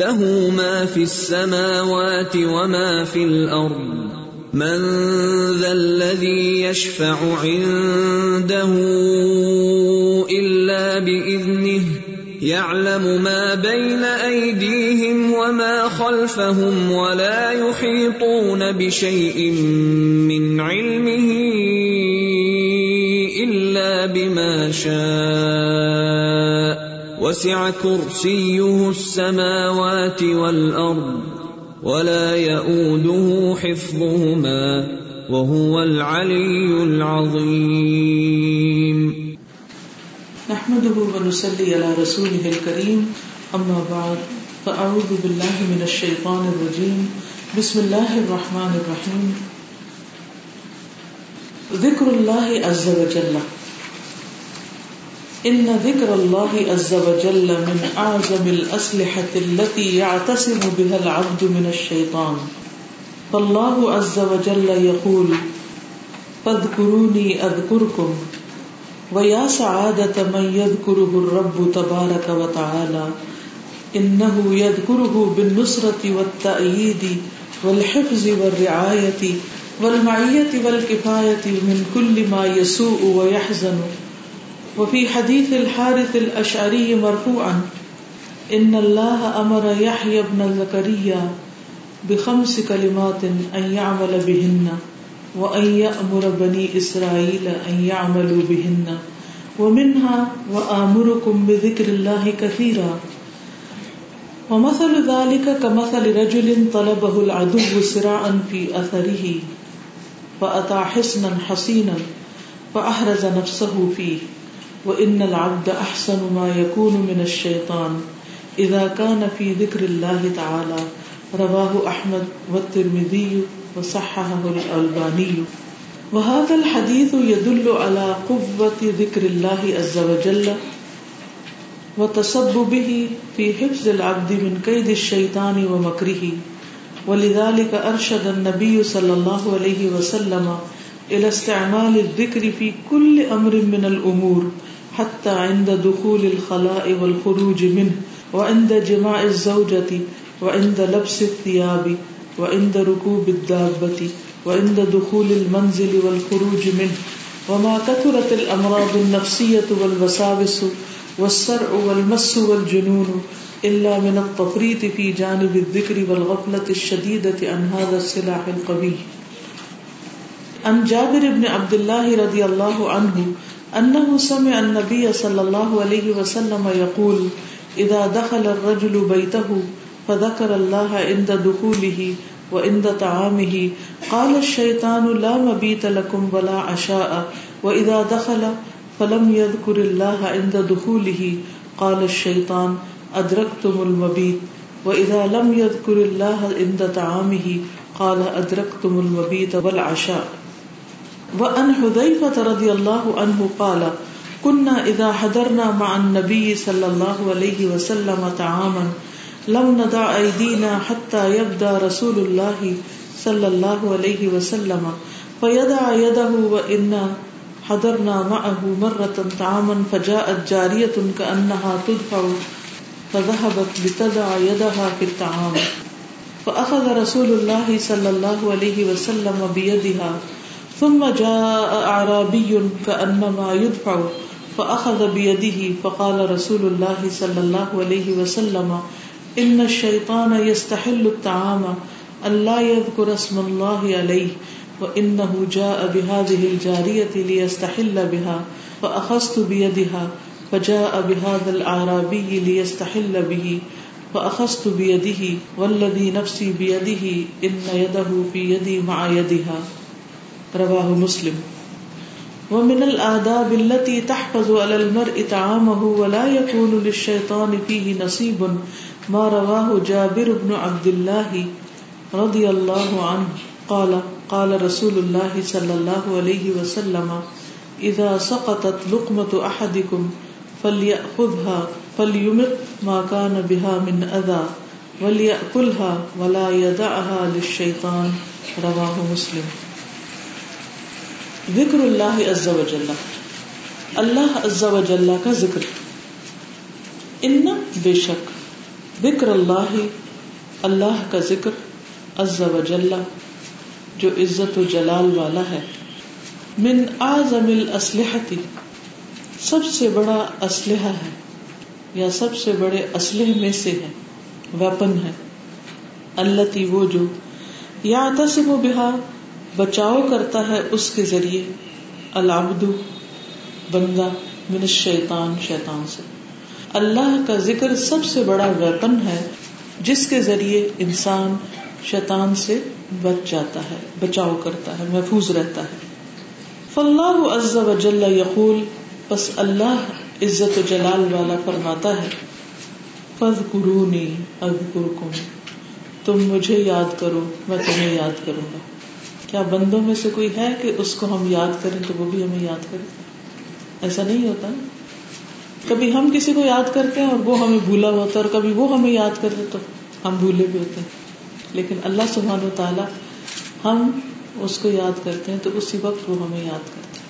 له ما في السماوات وما في الارض من ذا الذي يشفع عنده الا باذنه يعلم ما بين ايديهم وما خلفهم ولا يحيطون بشيء من علمه الا بما شاء. وسع كرسيه السماوات والارض ولا يئوده حفظهما وهو العلي العظيم. نحمده ونصلي على رسوله الكريم اما بعد فاعوذ بالله من الشيطان الرجيم. بسم الله الرحمن الرحيم. ذكر الله عز وجل. ان ذكر الله عز وجل من اعظم الاسلحه التي يعتصم بها العبد من الشيطان. فالله عز وجل يقول، فاذكروني اذكركم ويا سعادة من يذكره الرب تبارك وتعالى. انه يذكره بالنصرة والتأييد والحفظ والرعاية والمعية والكفاية من كل ما يسوء ويحزن. وفي حديث الحارث الأشعري مرفوعا، إن الله أمر يحيى بن زكريا بخمس كلمات أن يعمل بهن وأن يأمر بني إسرائيل أن يعملوا بهن، ومنها وآمركم بذكر الله كثيرا. ومثل ذلك كمثل رجل طلبه العدو سراعا في أثره، فأتى حصنا حصينا فأحرز نفسه فيه. وإن العبد أحسن ما يكون من الشيطان إذا كان في ذكر الله تعالى رواه أحمد والترمذي وصححه الألباني وهذا الحديث يدل على قوة ذكر الله عز وجل وتسببه في حفظ العبد من كيد الشيطان ومكره ولذلك أرشد النبي صلى الله عليه وسلم إلى استعمال الذكر في كل أمر من الأمور حتى عند دخول الخلاء والخروج منه، وعند جماع الزوجة، وعند لبس الثياب، وعند ركوب الدابة، وعند دخول المنزل والخروج منه. وما كثرت الأمراض النفسية والوساوس والسرع والمس والجنون إلا من التفريط في جانب الذكر والغفلة الشديدة عن هذا السلاح القوي. عن جابر بن عبد الله رضي الله عنه أنه سمع النبي صلى الله عليه وسلم يقول إذا دخل الرجل بيته فذكر الله عند دخوله وعند طعامه، قال الشيطان لا مبيت لكم ولا عشاء وإذا دخل فلم يذكر الله عند دخوله، قال الشيطان أدركتم المبيت وإذا لم يذكر الله عند طعامه، قال أدركتم المبيت والعشاء. وأن حذيفة رضي الله عنه قال، كنا إذا حضرنا مع النبي صلى الله عليه وسلم طعاما لم ندع أيدينا حتى يبدأ رسول الله صلى الله عليه وسلم، فيدع يده وإنا حضرنا معه مرة طعاما فجاءت جارية كأنها تدفع، فذهبت لتدع يدها في الطعام، فأخذ رسول الله صلى الله عليه وسلم بيدها ثم جاء أعرابي كأنما يدفع فأخذ بيده فقال رسول الله صلى الله عليه وسلم إن الشيطان يستحل الطعام أن لا يذكر اسم الله عليه وإنه جاء بهذه الجارية ليستحل بها فأخذت بيدها فجاء بهذا الأعرابي ليستحل به فأخذت بيده والذي نفسي بيده إن يده في يدي مع يدها رواہ مسلم. ومن الآداب التي تحفظ على المرء طعامه ولا يكون للشيطان فيه نصيب ما رواه جابر بن عبد الله رضی اللہ عنہ قال قال رسول اللہ صلی اللہ علیہ وسلم اذا سقطت لقمة احدكم فليأخذها فليمت ما كان بها من اذى وليأكلها ولا يدعها للشيطان. رواه مسلم. ذکر اللہ عز و جل۔ اللہ عز و جل کا ذکر۔ ان بے شک ذکر اللہ اللہ کا ذکر عز و جل، جو عزت و جلال والا ہے۔ من اعظم الاسلحتی، سب سے بڑا اسلحہ ہے، یا سب سے بڑے اسلحے میں سے ہے، ویپن ہے۔ اللہ وہ جو یا تصم و بہا بچاؤ کرتا ہے اس کے ذریعے۔ العبد بندہ من الشیطان، شیطان سے۔ اللہ کا ذکر سب سے بڑا ویپن ہے، جس کے ذریعے انسان شیطان سے بچ جاتا ہے، بچاؤ کرتا ہے، محفوظ رہتا ہے۔ فاللہ عز و جل یقول بس اللہ عزت و جلال والا فرماتا ہے فذکرونی اذکرکم، تم مجھے یاد کرو، میں تمہیں یاد کروں گا۔ کیا بندوں میں سے کوئی ہے کہ اس کو ہم یاد کریں تو وہ بھی ہمیں یاد کرے؟ ایسا نہیں ہوتا۔ کبھی ہم کسی کو یاد کرتے ہیں اور وہ ہمیں بھولا ہوتا ہے اور کبھی وہ ہمیں یاد کرتے تو ہم بھولے بھی ہوتے ہیں۔ لیکن اللہ سبحان و تعالی ہم اس کو یاد کرتے ہیں تو اسی وقت وہ ہمیں یاد کرتے ہیں۔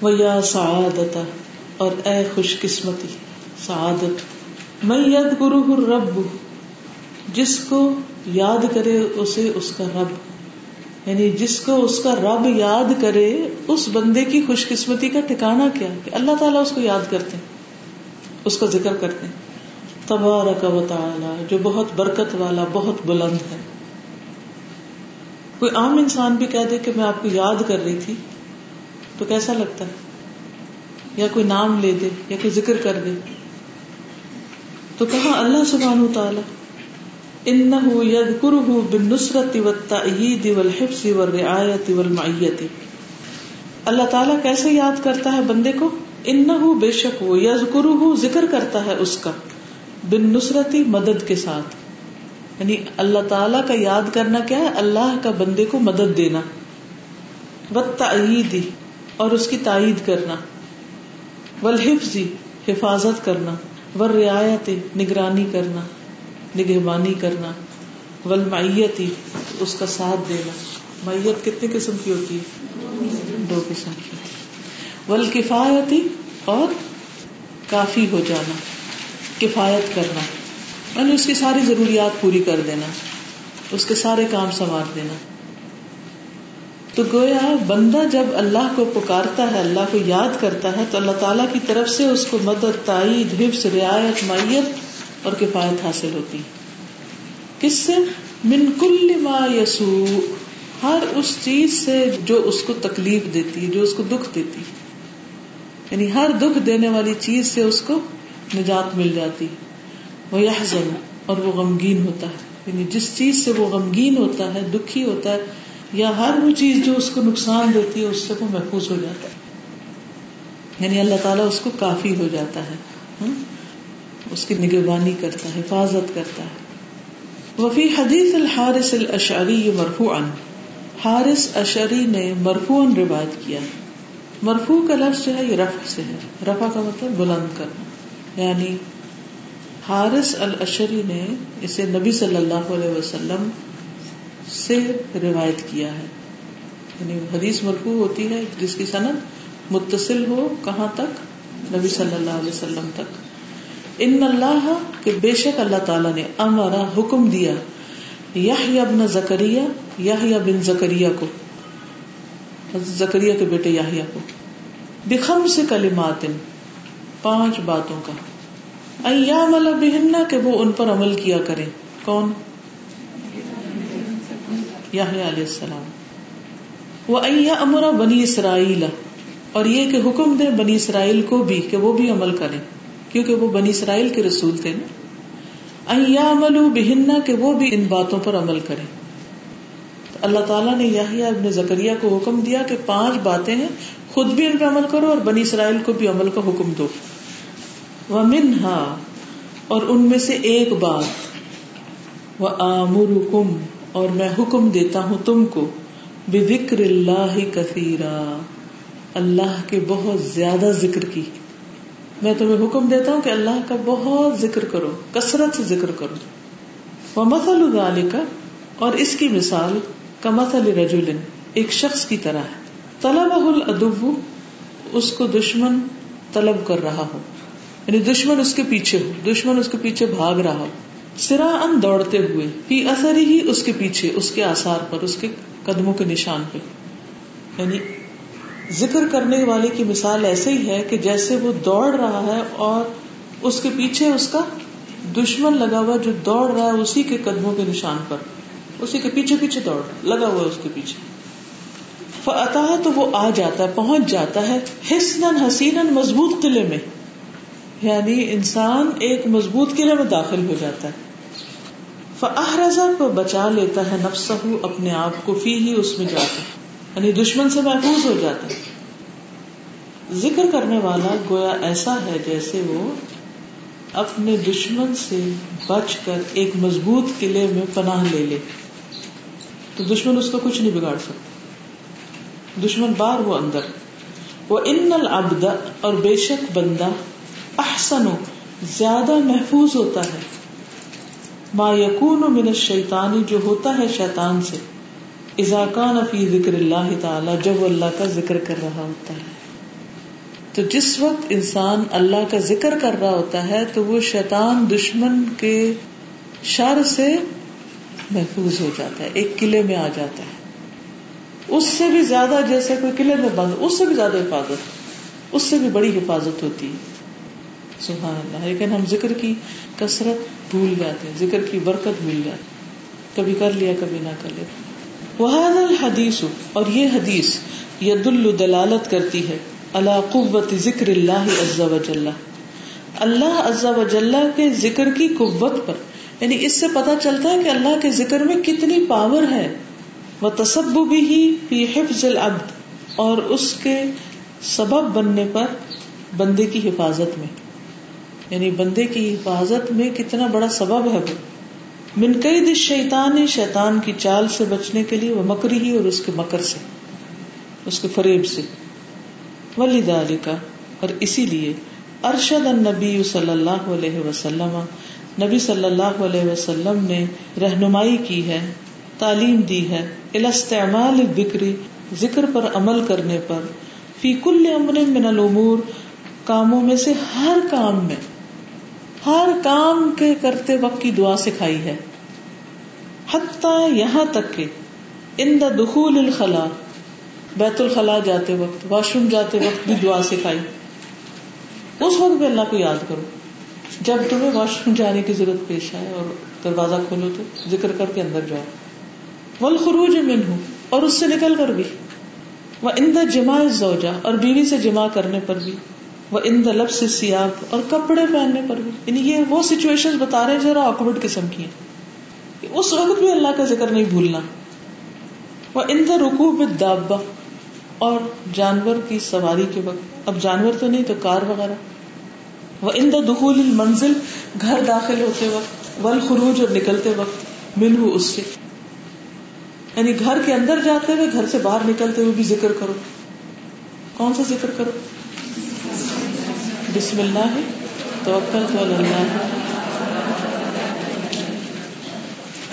وہ یا سعادت اور اے خوش قسمتی، سعادت میں ید گرو رب جس کو یاد کرے اسے اس کا رب۔ یعنی جس کو اس کا رب یاد کرے، اس بندے کی خوش قسمتی کا ٹھکانا کیا؟ کہ اللہ تعالیٰ اس کو یاد کرتے ہیں، اس کا ذکر کرتے ہیں۔ تبارک و تعالی، جو بہت برکت والا، بہت بلند ہے۔ کوئی عام انسان بھی کہہ دے کہ میں آپ کو یاد کر رہی تھی، تو کیسا لگتا؟ ہے یا کوئی نام لے دے، یا کوئی ذکر کر دے۔ تو کہاں اللہ سبحانہ تعالی؟ انه يذكره بالنصرة والتأييد والحفظ والرعاية والمعية اللہ تعالیٰ کیسے یاد کرتا ہے بندے کو؟ انه بے شک وہ یذکرہ ذکر کرتا ہے اس کا بن نصرتی مدد کے ساتھ۔ یعنی اللہ تعالیٰ کا یاد کرنا کیا ہے؟ اللہ کا بندے کو مدد دینا۔ والتأييد اور اس کی تائید کرنا۔ والحفظ، حفاظت کرنا۔ والرعایت، نگرانی کرنا۔ نگہبانی کرنا ول میت اس کا ساتھ دینا۔ میت کتنے قسم کی ہوتی ہے؟ دو قسم کی۔ ول اور کافی ہو جانا، کفایت کرنا۔ یعنی اس کی ساری ضروریات پوری کر دینا، اس کے سارے کام سنوار دینا۔ تو گویا بندہ جب اللہ کو پکارتا ہے، اللہ کو یاد کرتا ہے، تو اللہ تعالیٰ کی طرف سے اس کو مدد، تائید، حفظ، رعایت، میت اور کفایت حاصل ہوتی کس سے؟ من کل ما یسو ہر اس چیز سے جو اس کو تکلیف دیتی جو اس کو دکھ دیتی یعنی ہر دکھ دینے والی چیز سے اس کو نجات مل جاتی وہ یحزن اور وہ غمگین ہوتا ہے۔ یعنی جس چیز سے وہ غمگین ہوتا ہے، دکھی ہوتا ہے، یا ہر وہ چیز جو اس کو نقصان دیتی ہے، اس سے وہ محفوظ ہو جاتا ہے۔ یعنی اللہ تعالیٰ اس کو کافی ہو جاتا ہے۔ اس کی نگرانی کرتا ہے، حفاظت کرتا ہے۔ وفی حدیث الحارث الاشعری مرفوعا، حارث اشعری نے مرفوعا روایت کیا۔ مرفوع کا لفظ جو ہے، یہ رفع سے ہے۔ رفع کا مطلب بلند کرنا۔ یعنی حارث الاشری نے اسے نبی صلی اللہ علیہ وسلم سے روایت کیا ہے۔ یعنی حدیث مرفوع ہوتی ہے، جس کی صنعت متصل ہو کہاں تک؟ نبی صلی اللہ علیہ وسلم تک۔ ان اللہ کے بے شک اللہ تعالیٰ نے امارا حکم دیا یا ابن زکریہ یا بن زکریہ کو زکریہ کے بیٹے یاہیا کو بخم سے کلمات، پانچ باتوں کا۔ ایام اللہ بہننا کہ وہ ان پر عمل کیا کرے۔ کون؟ یاہیا علیہ السلام۔ وہ ایا امرا بنی اسرائیل، اور یہ کہ حکم دے بنی اسرائیل کو بھی کہ وہ بھی عمل کریں کیونکہ وہ بنی اسرائیل کے رسول تھے نا۔ عمل بہننا کہ وہ بھی ان باتوں پر عمل کرے اللہ تعالیٰ نے یہی ابن زکریہ کو حکم دیا کہ پانچ باتیں ہیں، خود بھی ان پہ عمل کرو اور بنی اسرائیل کو بھی عمل کا حکم دو۔ وہ منہا اور ان میں سے ایک بات۔ وہ آمر کم اور میں حکم دیتا ہوں تم کو۔ بکر اللہ کثیرا۔ اللہ کے بہت زیادہ ذکر کی۔ میں تمہیں حکم دیتا ہوں کہ اللہ کا بہت ذکر کرو، کثرت سے ذکر کرو۔ وہ مسل کا اور اس کی مثال کا مسل رجولن ایک شخص کی طرح ہے۔ طلب الدب اس کو دشمن طلب کر رہا ہو۔ یعنی دشمن اس کے پیچھے ہو، دشمن اس کے پیچھے بھاگ رہا ہو۔ سرا ان دوڑتے ہوئے پی اثر ہی اس کے پیچھے، اس کے آسار پر، اس کے قدموں کے نشان پہ یعنی ذکر کرنے والے کی مثال ایسے ہی ہے کہ جیسے وہ دوڑ رہا ہے اور اس کے پیچھے اس کا دشمن لگا ہوا جو دوڑ رہا ہے اسی کے قدموں کے نشان پر، اسی کے پیچھے پیچھے دوڑ، لگا ہوا اس کے پیچھے۔ فتا تو وہ آ جاتا ہے، پہنچ جاتا ہے حسن حسین مضبوط قلعے میں۔ یعنی انسان ایک مضبوط قلعے میں داخل ہو جاتا ہے۔ فہرزا کو بچا لیتا ہے نفس اپنے آپ کو فی ہی اس میں جا کر یعنی دشمن سے محفوظ ہو جاتا ہے۔ ذکر کرنے والا گویا ایسا ہے جیسے وہ اپنے دشمن سے بچ کر ایک مضبوط قلعے میں پناہ لے لے۔ تو دشمن اس کو کچھ نہیں بگاڑ سکتا۔ دشمن بار وہ اندر۔ وہ ان العبد اور بے شک بندہ احسن زیادہ محفوظ ہوتا ہے۔ ما یقون من الشیطانی جو ہوتا ہے شیطان سے۔ اضاکان فی ذکر اللہ تعالی، جب وہ اللہ کا ذکر کر رہا ہوتا ہے۔ تو جس وقت انسان اللہ کا ذکر کر رہا ہوتا ہے، تو وہ شیطان دشمن کے شر سے محفوظ ہو جاتا ہے، ایک قلعے میں آ جاتا ہے۔ اس سے بھی زیادہ جیسے کوئی قلعے میں بند، اس سے بھی زیادہ حفاظت، اس سے بھی بڑی حفاظت ہوتی ہے۔ سبحان اللہ، لیکن ہم ذکر کی کثرت بھول جاتے ہیں، ذکر کی برکت بھول جاتے کبھی کر لیا، کبھی نہ کر لیا۔ وہ الحدیث اور یہ حدیث ید دلالت کرتی ہے اللہ قوت ذکر اللہ عز و جل۔ اللہ عز و جل کے ذکر کی قوت پر یعنی اس سے پتا چلتا ہے کہ اللہ کے ذکر میں کتنی پاور ہے۔ وہ تصب بھی ہی فی حفظ العبد۔ اور اس کے سبب بننے پر بندے کی حفاظت میں۔ یعنی بندے کی حفاظت میں کتنا بڑا سبب ہے وہ۔ من کئی دش شیطان شیطان کی چال سے بچنے کے لیے وہ مکری ہی اور اس کے مکر سے، اس کے فریب سے۔ ولی کا اور اسی لیے ارشد النبی صلی اللہ علیہ وسلم، نبی صلی اللہ علیہ وسلم نے رہنمائی کی ہے، تعلیم دی ہے۔ الاستعمال بکری ذکر پر عمل کرنے پر۔ فی کل امر من الامور، کاموں میں سے ہر کام میں ہر کام کے کرتے وقت کی دعا سکھائی ہے۔ حتیٰ یہاں تک کہ ان دا دخول الخلا بیت الخلا جاتے وقت، واش روم جاتے وقت بھی دعا سکھائی۔ اس وقت بھی اللہ کو یاد کرو۔ جب تمہیں واش روم جانے کی ضرورت پیش آئے اور دروازہ کھولو تو ذکر کر کے اندر جاؤ۔ ول خروج من ہوں اور اس سے نکل کر بھی۔ وہ ان دا جمع زوجا اور بیوی سے جمع کرنے پر بھی۔ وہ ان دا سے سیاب اور کپڑے پہننے پر بھی۔ یعنی یہ وہ سچویشن بتا رہے ذرا آکورڈ قسم کی اس وقت بھی اللہ کا ذکر نہیں بھولنا۔ وہ ان دا رکو دابا اور جانور کی سواری کے وقت۔ اب جانور تو نہیں تو کار وغیرہ۔ وہ ان دخول منزل گھر داخل ہوتے وقت۔ ول خروج اور نکلتے وقت۔ من اس سے۔ یعنی گھر کے اندر جاتے ہوئے، گھر سے باہر نکلتے ہوئے بھی ذکر کرو۔ کون سا ذکر کرو؟ بسم اللہ ہے تو اللہ۔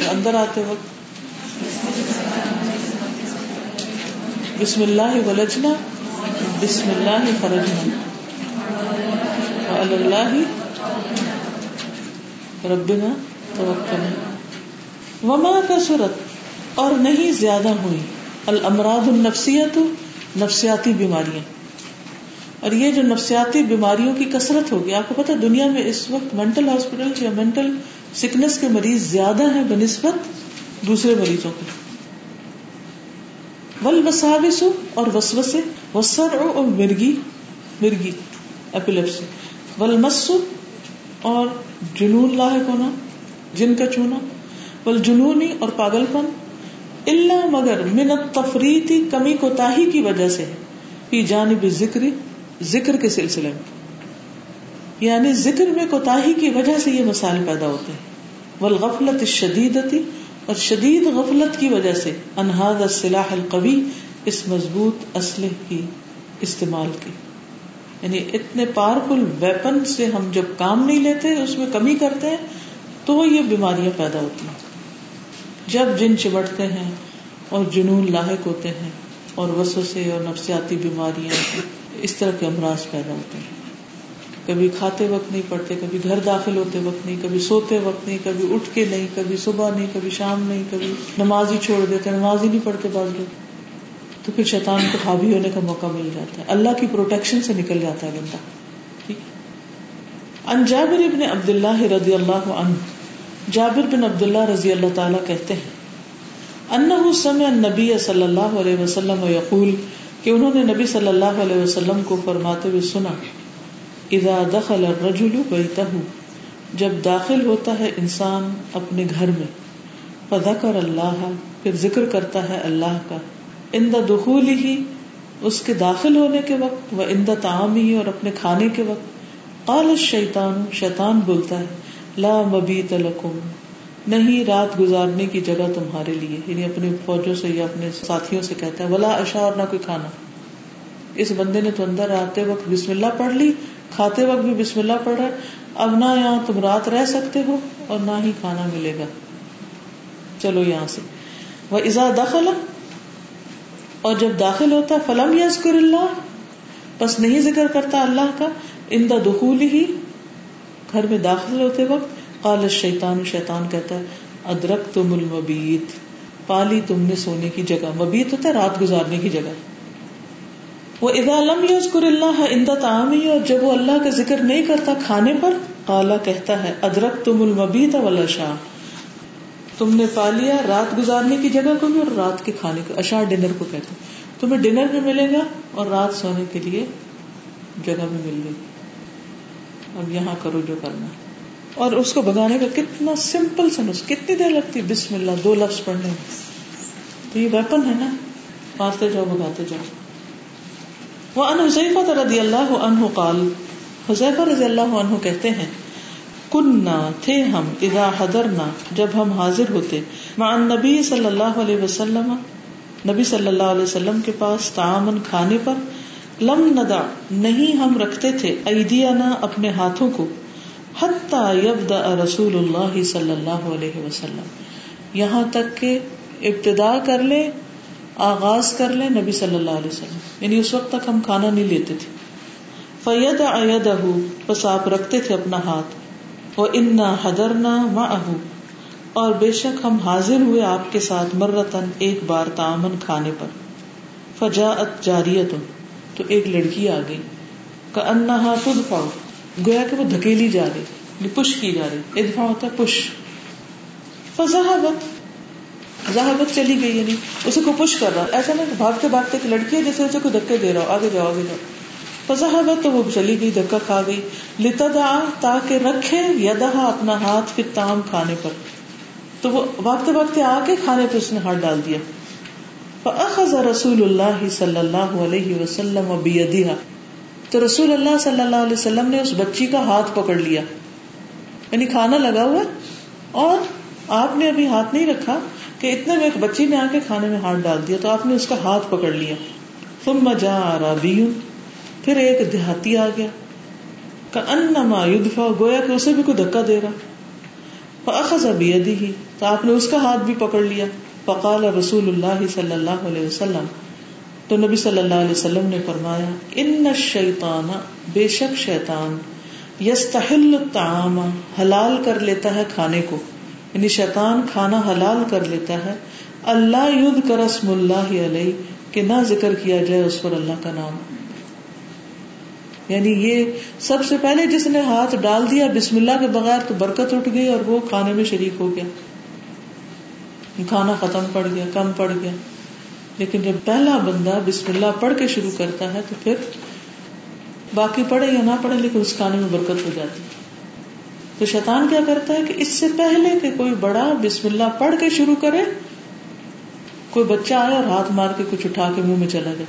اندر آتے وقت بسم اللہ ولجنا، بسم اللہ خرجنا اللہ ربنا توکلنا وما کا صورت اور نہیں زیادہ ہوئی۔ الامراض النفسیت نفسیاتی بیماریاں۔ اور یہ جو نفسیاتی بیماریوں کی کثرت ہوگی، آپ کو پتا دنیا میں اس وقت مینٹل ہاسپٹل یا مینٹل سکنس کے مریض زیادہ ہیں بنسبت دوسرے مریضوں کے ول وساوس اور وسوسے وسر اور مرگی مرگی ایپیلیپسی ول مسو اور جنون لاحق ہونا، جن کا چونا۔ ول جنونی اور پاگل پن اللہ مگر من تفریتی کمی کوتا کی وجہ سے پی جانب ذکر ذکر کے سلسلے میں۔ یعنی ذکر میں کوتا کی وجہ سے یہ مسائل پیدا ہوتے ہیں۔ ول غفلت شدید اور شدید غفلت کی وجہ سے انہاد السلاح القوی اس مضبوط اسلح کی استعمال کی۔ یعنی اتنے پاورفل ویپن سے ہم جب کام نہیں لیتے، اس میں کمی کرتے ہیں، تو یہ بیماریاں پیدا ہوتی ہیں۔ جب جن چمٹتے ہیں اور جنون لاحق ہوتے ہیں اور وسوسے اور نفسیاتی بیماریاں اس طرح کے امراض پیدا ہوتے ہیں۔ کبھی کھاتے وقت نہیں پڑتے کبھی گھر داخل ہوتے وقت نہیں، کبھی سوتے وقت نہیں، کبھی اٹھ کے نہیں، کبھی صبح نہیں، کبھی شام نہیں، کبھی نماز ہی چھوڑ دیتے نماز ہی نہیں پڑھتے بعض لوگ۔ تو پھر شیطان کو حاوی ہونے کا موقع مل جاتا ہے۔ اللہ کی پروٹیکشن سے نکل جاتا ہے بندہ۔ ان جابر ابن عبد اللہ رضی اللہ عنہ، جابر بن عبد اللہ رضی اللہ تعالیٰ کہتے ہیں انہ سمع النبی صلی اللہ علیہ وسلم یقول کہ انہوں نے نبی صلی اللہ علیہ وسلم کو فرماتے ہوئے سنا، اذا دخل الرجل بیتہ جب داخل ہوتا ہے انسان اپنے گھر میں، فذکر اللہ، پھر ذکر کرتا ہے اللہ کا۔ اند دخول ہی اس کے داخل ہونے کے وقت وہ اند تعام ہی اور اپنے کھانے کے وقت۔ قال الشیطان، شیطان بولتا ہے، لا مبیت لکم۔ نہیں رات گزارنے کی جگہ تمہارے لیے۔ یعنی اپنے فوجوں سے یا اپنے ساتھیوں سے کہتا ہے، ولا اشا اور نہ کوئی کھانا۔ اس بندے نے تو اندر آتے وقت بسم اللہ پڑھ لی، کھاتے وقت بھی بسم اللہ پڑھ رہا اب نہ یہاں تم رات رہ سکتے ہو اور نہ ہی کھانا ملے گا۔ چلو یہاں سے۔ وہ ازا داخل اور جب داخل ہوتا ہے فلم یزکر اللہ بس نہیں ذکر کرتا اللہ کا۔ ان دا دخول ہی گھر میں داخل ہوتے وقت قال شیطان شیطان کہتا ہے ادرک تم المبیت، پالی تم نے سونے کی جگہ۔ مبیت ہوتا ہے رات گزارنے کی جگہ۔ وہ ادا لم یذکر اللہ اندا تعامی اور جب وہ اللہ کا ذکر نہیں کرتا کھانے پر، قالا کہتا ہے ادرک تم المبیت ولا شاہ۔ تم نے پا لیا رات گزارنے کی جگہ کو بھی، اور رات کے کھانے کو۔ اشا ڈنر کو کہتے ہیں۔ تمہیں ڈنر بھی ملے گا، اور رات سونے کے لیے جگہ بھی مل گئی۔ اب یہاں کرو جو کرنا۔ ہے اور اس کو بگانے کا کتنا سمپل سمجھ کتنی دیر لگتی بسم اللہ، دو لفظ پڑھنے میں۔ تو یہ ویپن ہے نا، مارتے جاؤ، بگاتے جاؤ۔ وہ ان حذیفہ رضی اللہ عنہ قال، حذیفہ رضی اللہ عنہ کہتے ہیں، کننا، تھے ہم، اذا حضرنا، جب ہم حاضر ہوتے۔ مع النبی صلی اللہ علیہ وسلم، نبی صلی اللہ علیہ وسلم کے پاس تعامن کھانے پر لم ندا نہیں ہم رکھتے تھے ایدینا اپنے ہاتھوں کو۔ حتی یبدا رسول اللہ صلی اللہ علیہ وسلم۔ یہاں تک کہ ابتدا کر لے، آغاز کر لیں نبی صلی اللہ علیہ وسلم۔ یعنی اس وقت تک ہم کھانا نہیں لیتے تھے۔ فید اید بس آپ رکھتے تھے اپنا ہاتھ۔ وہ انا حدر نہ اور بے شک ہم حاضر ہوئے آپ کے ساتھ مرتن ایک بار تعامن کھانے پر۔ فجا ات جاریت تو ایک لڑکی آ گئی۔ کا انا خود پاؤ گویا کہ وہ دھکیلی جا رہی یعنی پش کی جا رہی۔ ادفا ہوتا ہے پش۔ فضا ذہابت چلی گئی یعنی اسے کو پش کر رہا۔ ایسا نہیں بھاگتے بھاگتے کہ لڑکی ہے جیسے اسے کوئی دھکے دے رہا ہو آگے جاؤ آگے جاؤ۔ فضاحبت تو وہ چلی گئی، دھکا کھا گئی۔ لتا دا تاکہ رکھے یدہ اپنا ہاتھ پھر تام کھانے پر۔ تو وہ بھاگتے بھاگتے آ کے کھانے پہ اس نے ہاتھ ڈال دیا۔ فأخذ رسول اللہ صلی اللہ علیہ وسلم بیدیہا تو رسول اللہ صلی اللہ علیہ وسلم نے اس بچی کا ہاتھ پکڑ لیا۔ یعنی کھانا لگا ہوا اور آپ نے ابھی ہاتھ نہیں رکھا کہ اتنے میں ایک بچی نے آ کے کھانے میں ہاتھ ڈال دیا تو آپ نے اس کا ہاتھ پکڑ لیا۔ تم مجا رابی، پھر ایک دیہاتی آ گیا۔ انما یدفا گویا کہ اسے بھی کوئی دھکا دے رہا۔ فاخذ بیدی ہی تو آپ نے اس کا ہاتھ بھی پکڑ لیا۔ فقال رسول اللہ صلی اللہ علیہ وسلم تو نبی صلی اللہ علیہ وسلم نے فرمایا، ان الشیطان، بے شک شیطان، یستحل الطعام، حلال کر لیتا ہے کھانے کو۔ یعنی شیطان کھانا حلال کر لیتا ہے۔ اللہ ید کر رسم اللہ علیہ، کہ نہ ذکر کیا جائے اس پر اللہ کا نام۔ یعنی یہ سب سے پہلے جس نے ہاتھ ڈال دیا بسم اللہ کے بغیر تو برکت اٹھ گئی اور وہ کھانے میں شریک ہو گیا۔ کھانا ختم پڑ گیا، کم پڑ گیا۔ لیکن جب پہلا بندہ بسم اللہ پڑھ کے شروع کرتا ہے تو پھر باقی پڑھے یا نہ پڑھے لیکن اس کھانے میں برکت ہو جاتی تو شیطان کیا کرتا ہے کہ اس سے پہلے کہ کوئی بڑا بسم اللہ پڑھ کے شروع کرے، کوئی بچہ آئے اور ہاتھ مار کے کچھ اٹھا کے منہ میں چلا جائے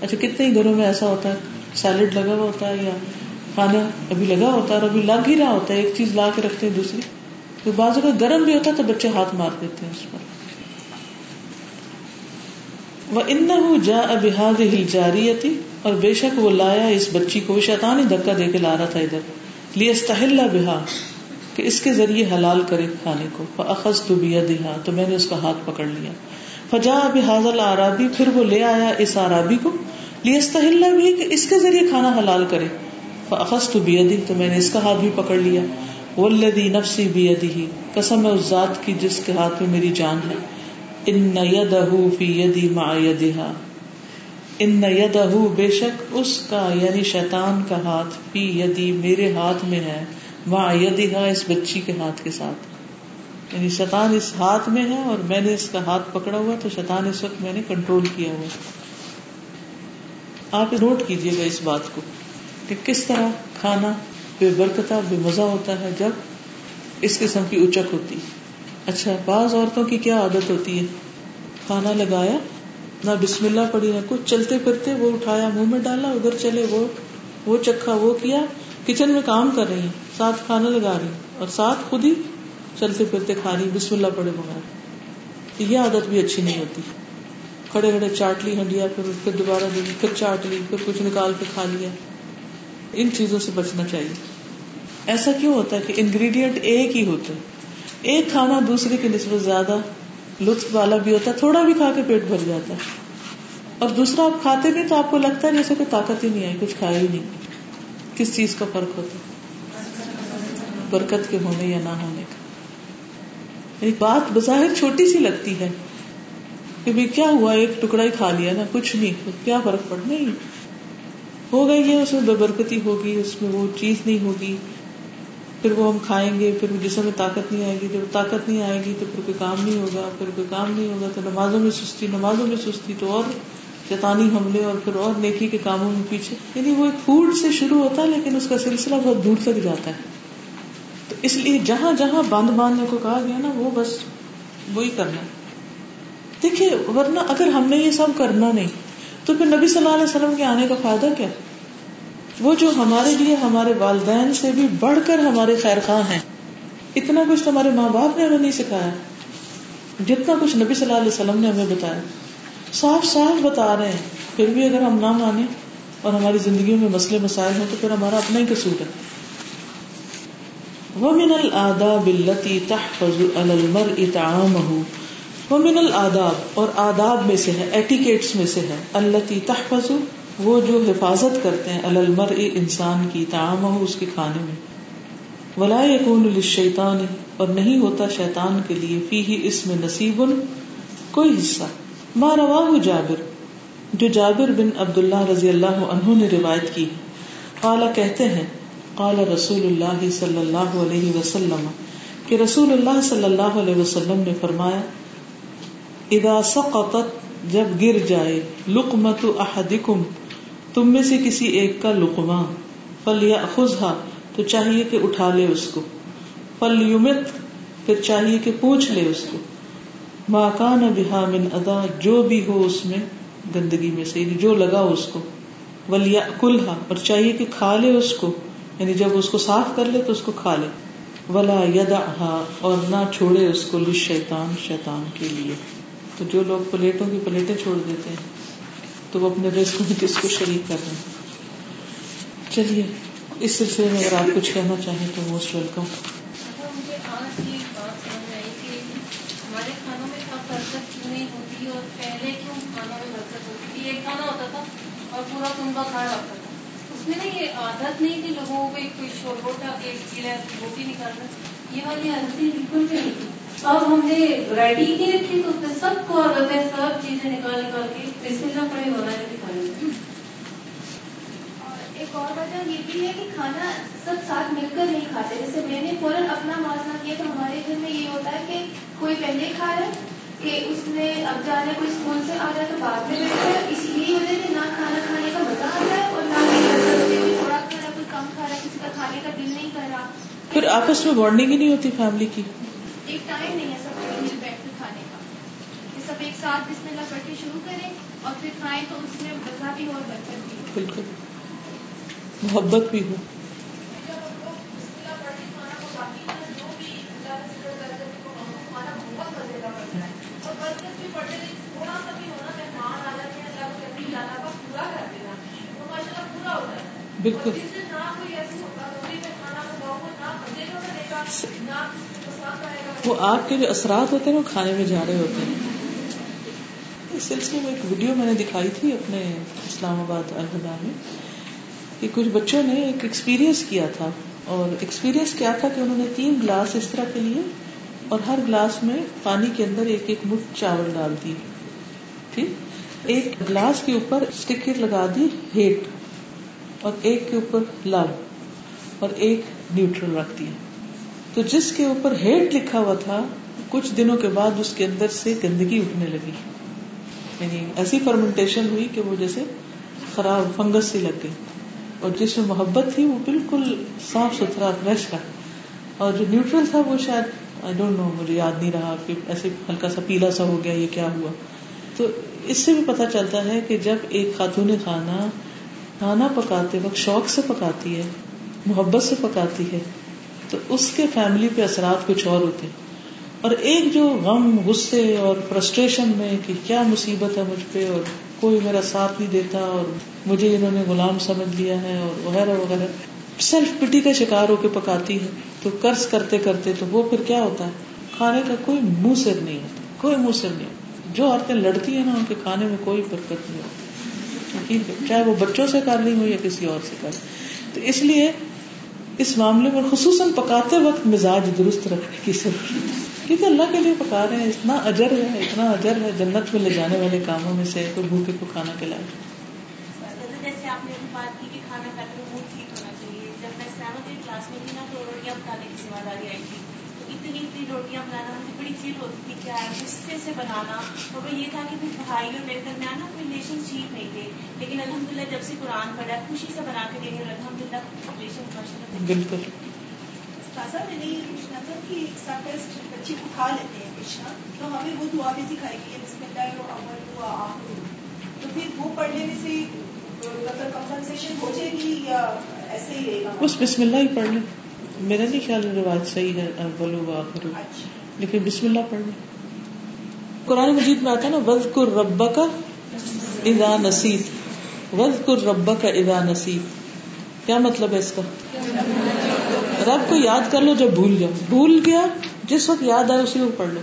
اچھا کتنے ہی گھروں میں ایسا ہوتا ہے، سیلڈ لگا ہوا ہوتا ہے یا کھانا ابھی لگا ہوتا ہے اور ابھی لگ ہی رہا ہوتا ہے، ایک چیز لا کے رکھتے ہیں دوسری۔ بازو کا گرم بھی ہوتا ہے تو بچے ہاتھ مار دیتے ہیں اس پر۔ وہ ان جا ابحاد ہل جاری اور بے شک وہ لایا اس بچی کو شیطان ہی دھکا دے کے لا رہا تھا ادھر۔ لیے استحلہ بہا کہ اس کے ذریعے حلال کرے کھانے کو۔ اخذ تو بیا دہا تو میں نے اس کا ہاتھ پکڑ لیا۔ فجا اب حاضل آرابی پھر وہ لے آیا اس آرابی کو۔ لیے استحلہ بھی کہ اس کے ذریعے کھانا حلال کرے۔ اخذ تو بیا دی تو میں نے اس کا ہاتھ بھی پکڑ لیا۔ ولدی نفسی بھی ادی قسم ہے اس ذات کی جس کے ہاتھ میں میری جان ہے۔ ان یدہ فی یدی ما یدہا۔ ان یدہ بے شک اس کا یعنی شیطان کا ہاتھ فی یدی میرے ہاتھ میں ہے ما یدہا اس بچی کے ہاتھ کے ساتھ۔ یعنی شیطان اس ہاتھ میں ہے اور میں نے اس کا ہاتھ پکڑا ہوا تو شیطان اس وقت میں نے کنٹرول کیا ہوا۔ آپ نوٹ کیجیے گا اس بات کو کہ کس طرح کھانا بے برکتا بے مزہ ہوتا ہے جب اس قسم کی اچک ہوتی۔ ہے اچھا بعض عورتوں کی کیا عادت ہوتی ہے؟ کھانا لگایا، نہ بسم اللہ پڑی نہ کچھ، چلتے پھرتے وہ اٹھایا، منہ میں ڈالا، ادھر چلے، وہ وہ چکھا، وہ کیا، کچن میں کام کر رہی ہیں، ساتھ کھانا لگا رہی اور ساتھ خود ہی چلتے پھرتے کھا رہی بسم اللہ پڑے بغیر۔ یہ عادت بھی اچھی نہیں ہوتی۔ کھڑے کھڑے چاٹ لی، ہنڈیا پھر پھر دوبارہ دی، پھر چاٹ لی، پھر کچھ نکال کے کھا لیا۔ ان چیزوں سے بچنا چاہیے۔ ایسا کیوں ہوتا ہے کہ انگریڈینٹ ایک ہی ہوتے ایک کھانا دوسرے کی نسبت زیادہ لطف والا بھی ہوتا ہے، تھوڑا بھی کھا کے پیٹ بھر جاتا ہے۔ اور دوسرا، آپ کھاتے بھی تو آپ کو لگتا ہے جیسے کوئی طاقت ہی نہیں آئی کچھ کھایا ہی نہیں۔ کس چیز کا فرق ہوتا ہے؟ برکت کے ہونے یا نہ ہونے کا۔ یعنی بات بظاہر چھوٹی سی لگتی ہے کہ بھی کیا ہوا، ایک ٹکڑا ہی کھا لیا نا، کچھ نہیں، کیا فرق پڑ، نہیں۔ ہوگا یہ اس میں بے برکتی ہوگی، اس میں وہ چیز نہیں ہوگی۔ پھر وہ ہم کھائیں گے، پھر جسم میں طاقت نہیں آئے گی، جب طاقت نہیں آئے گی تو پھر کوئی کام نہیں ہوگا، پھر کوئی کام نہیں ہوگا تو نمازوں میں سستی، نمازوں میں سستی تو اور شیطانی حملے اور پھر اور نیکی کے کاموں میں پیچھے۔ یعنی وہ ایک فوڈ سے شروع ہوتا ہے لیکن اس کا سلسلہ بہت دور تک جاتا ہے۔ تو اس لیے جہاں جہاں باندھ باندھنے کو کہا گیا نا، وہ بس وہی کرنا۔ دیکھیے، ورنہ اگر ہم نے یہ سب کرنا نہیں، تو پھر نبی صلی اللہ علیہ وسلم کے آنے کا فائدہ کیا؟ وہ جو ہمارے لیے ہمارے والدین سے بھی بڑھ کر ہمارے خیر خواہ ہیں، اتنا کچھ تو ہمارے ماں باپ نے ہمیں نہیں سکھایا، جتنا کچھ نبی صلی اللہ علیہ وسلم نے ہمیں بتایا۔ صاف صاف بتا رہے ہیں، پھر بھی اگر ہم نہ مانے اور ہماری زندگیوں میں مسئلے مسائل ہوں تو پھر ہمارا اپنا ہی قصور ہے۔ ومن الآداب التي تحفظ على المرء طعامه۔ ومن الآداب، اور آداب میں سے ہے ایٹیکیٹس میں سے ہے۔ التي تحفظ وہ جو حفاظت کرتے ہیں المر انسان کی تعام ہو اس کے کھانے میں۔ ولا یقون الشیطان اور نہیں ہوتا شیطان کے لیے۔ فی ہی اس میں نصیب کوئی حصہ۔ ما رواہ جابر، جو جابر بن عبد اللہ رضی اللہ عنہ نے روایت کی۔ قال کہتے ہیں قال رسول اللہ صلی اللہ علیہ وسلم، کہ رسول اللہ صلی اللہ علیہ وسلم نے فرمایا، اذا سقطت، جب گر جائے لقمت احدکم تم میں سے کسی ایک کا لقما پل یا خزا تو چاہیے کہ اٹھا لے اس کو۔ پل یومت پھر چاہیے کہ پوچھ لے اس کو۔ ماکان بحا من ادا، جو بھی ہو اس میں، گندگی میں سے یعنی جو لگا اس کو۔ ولیا کلہا اور چاہیے کہ کھا لے اس کو۔ یعنی جب اس کو صاف کر لے تو اس کو کھا لے۔ ولا یدا اور نہ چھوڑے اس کو شیطان شیطان کے لیے۔ تو جو لوگ پلیٹوں کی پلیٹیں چھوڑ دیتے ہیں۔ تو وہ اپنے رزق میں کس کو شریک کر رہے ہیں۔ چلیے، اس سلسلے میں اگر آپ کچھ کہنا چاہیں تو موسٹ ویلکم اور پورا کنبا کھا رہا تھا۔ اس میں نا یہ عادت نہیں تھی لوگوں کو ایک کوئی شوربوٹا، ایک روٹی نکالنا، یہ والی عادتیں بالکل بھی نہیں۔ تھی اب ہم نے ریڈی کی رکھی تو اس میں سب کو عادت ہے سب چیزیں نکال نکال کے بسم اللہ پڑے ہونا ہے دکھانے ایک اور وجہ یہ بھی ہے کہ کھانا سب ساتھ مل کر نہیں کھاتے۔ جیسے میں نے فوراً اپنا موازنہ کیا تو ہمارے گھر میں یہ ہوتا ہے کہ کوئی پہلے کھا رہا ہے کہ اس نے اب جانے کوئی اسکول سے آ جائے تو بعد میں بیٹھا ہے۔ اسی لیے وجہ سے نہ کھانا کھانے کا مزہ آتا ہے اور نہ کوئی تھوڑا کھا رہا کوئی کم کھا رہا ہے کسی کا کھانے کا دل نہیں کر رہا۔ پھر آپس میں بانڈنگ ہی نہیں ہوتی فیملی کی؟ ایک ٹائم نہیں ہے سب کو مل بیٹھ کر کھانے کا۔ کہ سب ایک ساتھ بسم اللہ پڑھ کے شروع کریں اور پھر کھائیں تو اس میں مزہ بھی ہو اور برکت بھی۔ بالکل۔ محبت بھی ہو۔ بالکل۔ وہ آپ کے جو اثرات ہوتے ہیں وہ کھانے میں جا رہے ہوتے ہیں۔ اس سلسلے میں ایک ویڈیو میں نے دکھائی تھی اپنے اسلام آباد الہدا میں کہ کچھ بچوں نے ایک ایکسپیرئنس کیا تھا اور ایکسپیرئنس کیا تھا کہ انہوں نے تین گلاس اس طرح کے لیے اور ہر گلاس میں پانی کے اندر ایک ایک مٹھ چاول ڈال دی۔ ٹھیک؟ ایک گلاس کے اوپر اسٹکر لگا دی ہیٹ اور ایک کے اوپر لو اور ایک نیوٹرل رکھ دیا تو جس کے اوپر ہیٹ لکھا ہوا تھا، کچھ دنوں کے بعد اس کے اندر سے گندگی اٹھنے لگی۔ یعنی ایسی فرمنٹیشن ہوئی کہ وہ جیسے خراب فنگس سی لگ گئی۔ اور جس میں محبت تھی، وہ بالکل صاف ستھرا، فریش تھا۔ اور جو نیوٹرل تھا، وہ شاید آئی ڈونٹ نو مجھے یاد نہیں رہا کہ ایسے ہلکا سا پیلا سا ہو گیا یہ کیا ہوا۔ تو اس سے بھی پتا چلتا ہے کہ جب ایک خاتون خانہ کھانا پکاتے وقت شوق سے پکاتی ہے، محبت سے پکاتی ہے تو اس کے فیملی پہ اثرات کچھ اور ہوتے ہیں۔ اور ایک جو غم، غصے اور فرسٹریشن میں کہ کیا مصیبت ہے مجھ پہ اور کوئی میرا ساتھ نہیں دیتا اور مجھے انہوں نے غلام سمجھ لیا ہے اور وغیرہ وغیرہ۔ سیلف پٹی کا شکار ہو کے پکاتی ہے۔ تو قرض کرتے کرتے تو وہ پھر کیا ہوتا ہے؟ کھانے کا کوئی منہ سر نہیں ہوتا۔ کوئی منہ سر نہیں ہوتا۔ جو عورتیں لڑتی ہیں نا، ان کے کھانے میں کوئی برکت نہیں ہوتی۔ چاہے وہ بچوں سے کر رہی ہو یا کسی اور سے کر تو اس لیے اس معاملے میں خصوصاً پکاتے وقت مزاج درست رکھنے کی ضرورت ہے کیونکہ اللہ کے لیے پکا رہے ہیں، اتنا اجر ہے، اتنا اجر ہے جنت میں لے جانے والے کاموں میں سے کوئی بھوکے کو کھانا کھلائے۔ کھانا کھاتے ہوئے ٹھیک ہونا چاہیے، جب میں سیونتھ کلاس میں تھی نا تو اتنی اتنی روٹیاں بنانا مجھے بڑی فیل ہوتی تھی کیا غصے سے بنانا۔ اور وہ یہ تھا کہ پھر بھائی اور میرے درمیان نا کوئی ریلیشن ٹھیک نہیں تھے لیکن الحمد للہ جب سے قرآن پڑھا خوشی سے بنا کے دینے الحمد للہ ریلیشن بالکل۔ تازہ میں نے یہ پوچھنا تھا کہ سرپرسٹ بچے کو کھا لیتے ہیں کشنا تو ہمیں وہ دعا بھی سکھائی گئی ہے بسم اللہ اول آخر تو پھر وہ پڑھ لینے سے مطلب کمپنسیشن ہو جائے گی یا ایسے ہی رہے گا؟ بس بسم اللہ ہی پڑھ لیں۔ میرا نہیں خیال روایت صحیح ہے اول و آخر اچھا۔ لیکن بسم اللہ پڑھ لیں قرآن مجید میں آتا ہے نا وز کر ربا کا ادا نصیب وز کر ربا کا ادا نصیب کیا مطلب ہے اس کا؟ رب کو یاد کر لو جب بھول جاؤ۔ بھول گیا جس وقت یاد آئے اسی وقت پڑھ لو۔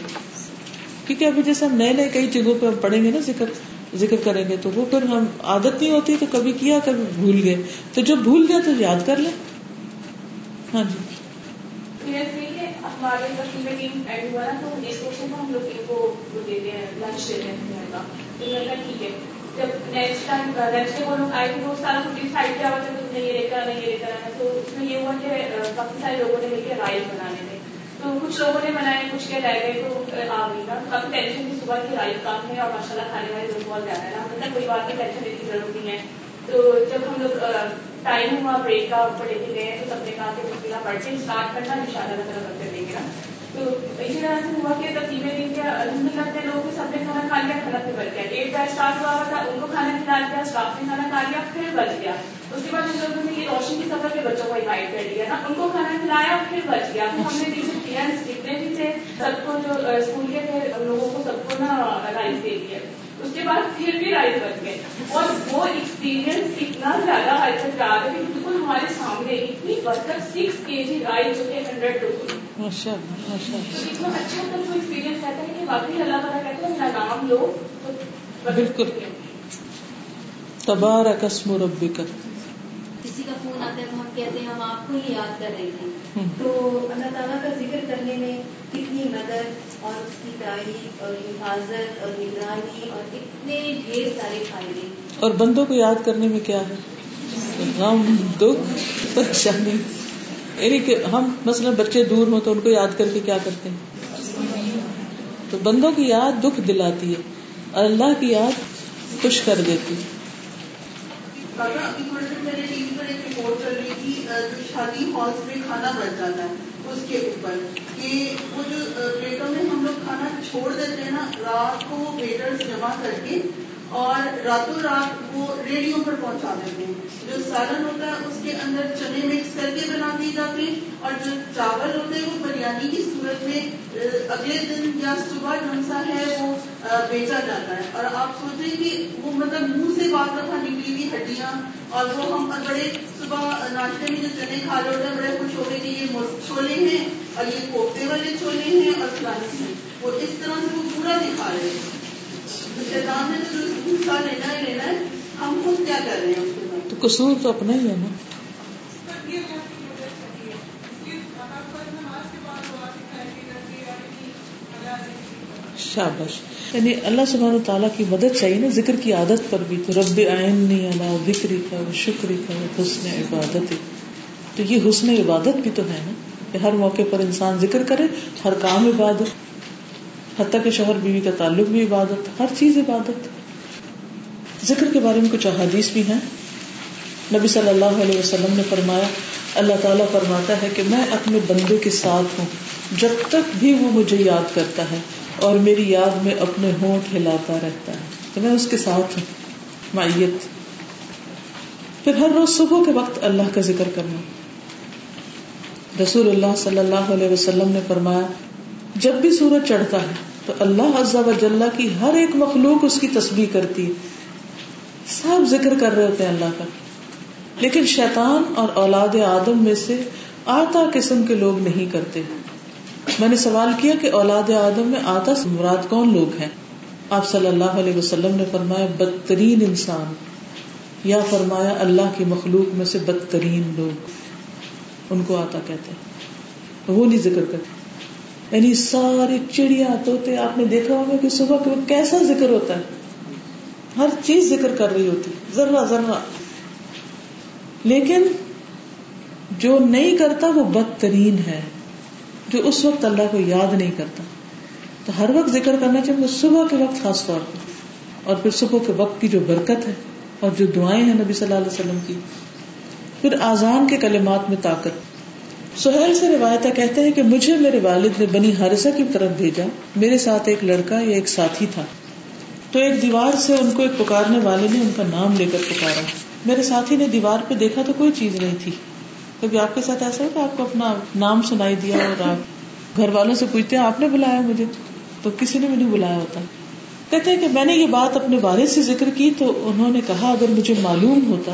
کیونکہ ابھی جیسے ہم نئے نئے کئی چیزوں پہ ہم پڑھیں گے نا ذکر ذکر کریں گے تو وہ پھر ہم عادت نہیں ہوتی تو کبھی کیا کبھی بھول گئے۔ تو جب بھول گیا تو یاد کر لیں۔ ہاں جی۔ ہمارے تو ہم لوگ ان کو دیتے ہیں لنچ دیتے ہیں کا تو میں کہا ٹھیک ہے۔ جب نیکسٹ ٹائم لنچ وہ لوگ آئے سارا کچھ کیا ہوا تھا تم نے یہ لے کر آنا، یہ لے کر آنا۔ تو اس میں یہ ہوا کہ کافی سارے لوگوں نے مل کے رائس بنانے تھے تو کچھ لوگوں نے بنائے کچھ کے رہ گئے تو، آ گئی نا کافی ٹینشن تھی صبح کی رائس کام ہے اور ماشاء اللہ کھانے والے لوگ بہت زیادہ ہے نا مطلب کوئی بات نہیں ٹینشن لینے کی ضرورت نہیں ہے تو جب ہم لوگ ٹائم ہوا بریک کا اوپر لے کے گئے تو سب نے کہا کہ مشکلہ پڑھ کے اسٹارٹ کرنا ان شاء اللہ تعالیٰ کرتے دیں گے تو اسی طرح سے ہوا کہ تقسیمیں دن کے الحمد للہ اتنے لوگ سب نے کھانا کھا لیا کھانا پھر بچ گیا ایک بار اسٹارٹ ہوا تھا ان کو کھانا کھلا دیا اسٹاف نے کھانا کھا لیا پھر بچ گیا اس کے بعد ان لوگوں نے یہ روشن کی سفر کے بچوں کو انوائٹ کر لیا نا ان کو کھانا کھلایا پھر بچ گیا پھر ہم نے نیچے پیرنٹس جتنے بھی تھے سب کو جو اسکول کے تھے ان لوگوں کو سب کو نا رائس دے دیا اس کے بعد پھر بھی رائس بچ گئے۔ اور وہ ایکسپیرینس اتنا زیادہ حد تک یاد ہے کہ بالکل ہمارے سامنے اتنی برکت سکس کے جی رائس جو کہ ہنڈریڈ اتنا اچھا مطلب وہ ایکسپیرینس رہتا ہے کہ واقعی اللہ تعالیٰ کہتے ہیں میرا نام لو تو بالکل۔ تبارک اسم ربک۔ کسی کا فون آتا ہے تو ہم کہتے ہیں ہم آپ کو ہی یاد کر رہے تھے۔ تو اللہ تعالیٰ کا ذکر کرنے میں کتنی مدد اور اس کی تعریف اور حفاظت اور نگرانی اور اتنے ڈھیر سارے فائدے۔ اور بندوں کو یاد کرنے میں کیا ہے؟ غم دکھ پریشانی۔ یعنی کہ ہم مثلا بچے دور ہوں تو ان کو یاد کر کے کیا کرتے ہیں؟ تو بندوں کی یاد دکھ دلاتی ہے۔ اور اللہ کی یاد خوش کر دیتی ہے۔ کاکا ابھی تھوڑے دن پہلے ٹی وی پر ایک رپورٹ چل رہی تھی جو شادی ہالس میں کھانا بچ جاتا ہے۔ اس کے اوپر کہ وہ جو پلیٹوں میں ہم لوگ کھانا چھوڑ دیتے ہیں نا، رات کو ویٹرز جمع کر کے اور راتوں رات وہ ریڈیو پر پہنچا دیتے ہیں۔ جو سالن ہوتا ہے، اس کے اندر چنے مکس کر کے بنا دی جاتے ہیں اور جو چاول ہوتے ہیں، وہ بریانی کی صورت میں اگلے دن یا صبح ڈھنسا ہے، وہ بیچا جاتا ہے۔ اور آپ سوچیں کہ وہ مطلب منہ سے بات دفعہ نکلی ہوئی ہڈیاں، اور وہ ہم بڑے صبح ناشتے میں جو چنے کھا رہے ہوتے ہیں بڑے خوش ہو گئے کہ یہ چھولے ہیں اور یہ کوفتے والے چھولے ہیں اور فلانی ہیں۔ وہ اس طرح سے وہ پورا دکھا رہے ہیں۔ شیطان نے تو لینا ہی لینا ہے۔ ہم خود کیا کر رہے ہیں تو قصور تو اپنا ہی ہے نا۔ شابش یعنی اللہ سبحانہ تعالیٰ کی مدد چاہیے نا ذکر کی عادت پر بھی تو رب آئین نہیں اللہ ذکری کا شکری کا حسن عبادت تو یہ حسن عبادت بھی تو ہے نا کہ ہر موقع پر انسان ذکر کرے، ہر کام عبادت۔ حتیٰ کہ شوہر بیوی کا تعلق بھی عبادت، ہر چیز عبادت۔ ذکر کے بارے میں کچھ احادیث بھی ہیں۔ نبی صلی اللہ علیہ وسلم نے فرمایا، اللہ تعالیٰ فرماتا ہے کہ میں اپنے بندے کے ساتھ ہوں، جب تک بھی وہ مجھے یاد کرتا ہے اور میری یاد میں اپنے ہونٹ ہلاتا رہتا ہے۔ تو میں اس کے ساتھ ہوں، معیت۔ پھر ہر روز صبح کے وقت اللہ کا ذکر کرنا۔ رسول اللہ صلی اللہ علیہ وسلم نے فرمایا جب بھی سورج چڑھتا ہے تو اللہ عزا و جل کی ہر ایک مخلوق اس کی تسبیح کرتی ہے۔ سب ذکر کر رہے ہوتے ہیں اللہ کا۔ لیکن شیطان اور اولاد آدم میں سے آتا قسم کے لوگ نہیں کرتے۔ میں نے سوال کیا کہ اولاد آدم میں آتا مراد کون لوگ ہیں؟ آپ صلی اللہ علیہ وسلم نے فرمایا، بدترین انسان۔ یا فرمایا، اللہ کی مخلوق میں سے بدترین لوگ۔ ان کو آتا کہتے ہیں۔ وہ نہیں ذکر کرتے۔ یعنی ساری چڑیا توتے آپ نے دیکھا ہوگا کہ صبح کے کیسا ذکر ہوتا ہے؟ ہر چیز ذکر کر رہی ہوتی ذرا ذرا لیکن جو نہیں کرتا وہ بدترین ہے، جو اس وقت اللہ کو یاد نہیں کرتا۔ تو ہر وقت ذکر کرنا چاہیے صبح کے وقت خاص طور پر۔ اور پھر صبح کے وقت کی جو برکت ہے اور جو دعائیں ہیں نبی صلی اللہ علیہ وسلم کی۔ پھر آزان کے کلمات میں طاقت۔ سہیل سے روایت کہتے ہیں کہ مجھے میرے والد نے بنی ہارسا کی طرف بھیجا۔ میرے ساتھ ایک لڑکا یا ایک ساتھی تھا۔ تو ایک دیوار سے ان کو ایک پکارنے والے نے ان کا نام لے کر پکارا۔ میرے ساتھی نے دیوار پہ دیکھا تو کوئی چیز نہیں تھی۔ کبھی آپ کے ساتھ ایسا ہے؟ کہ آپ کو اپنا نام سنائی دیا اور آپ گھر والوں سے پوچھتے ہیں، آپ نے بلایا مجھے؟ تو کسی نے بھی نہیں بلایا ہوتا۔ کہتے ہیں کہ میں نے یہ بات اپنے والد سے ذکر کی تو انہوں نے کہا، اگر مجھے معلوم ہوتا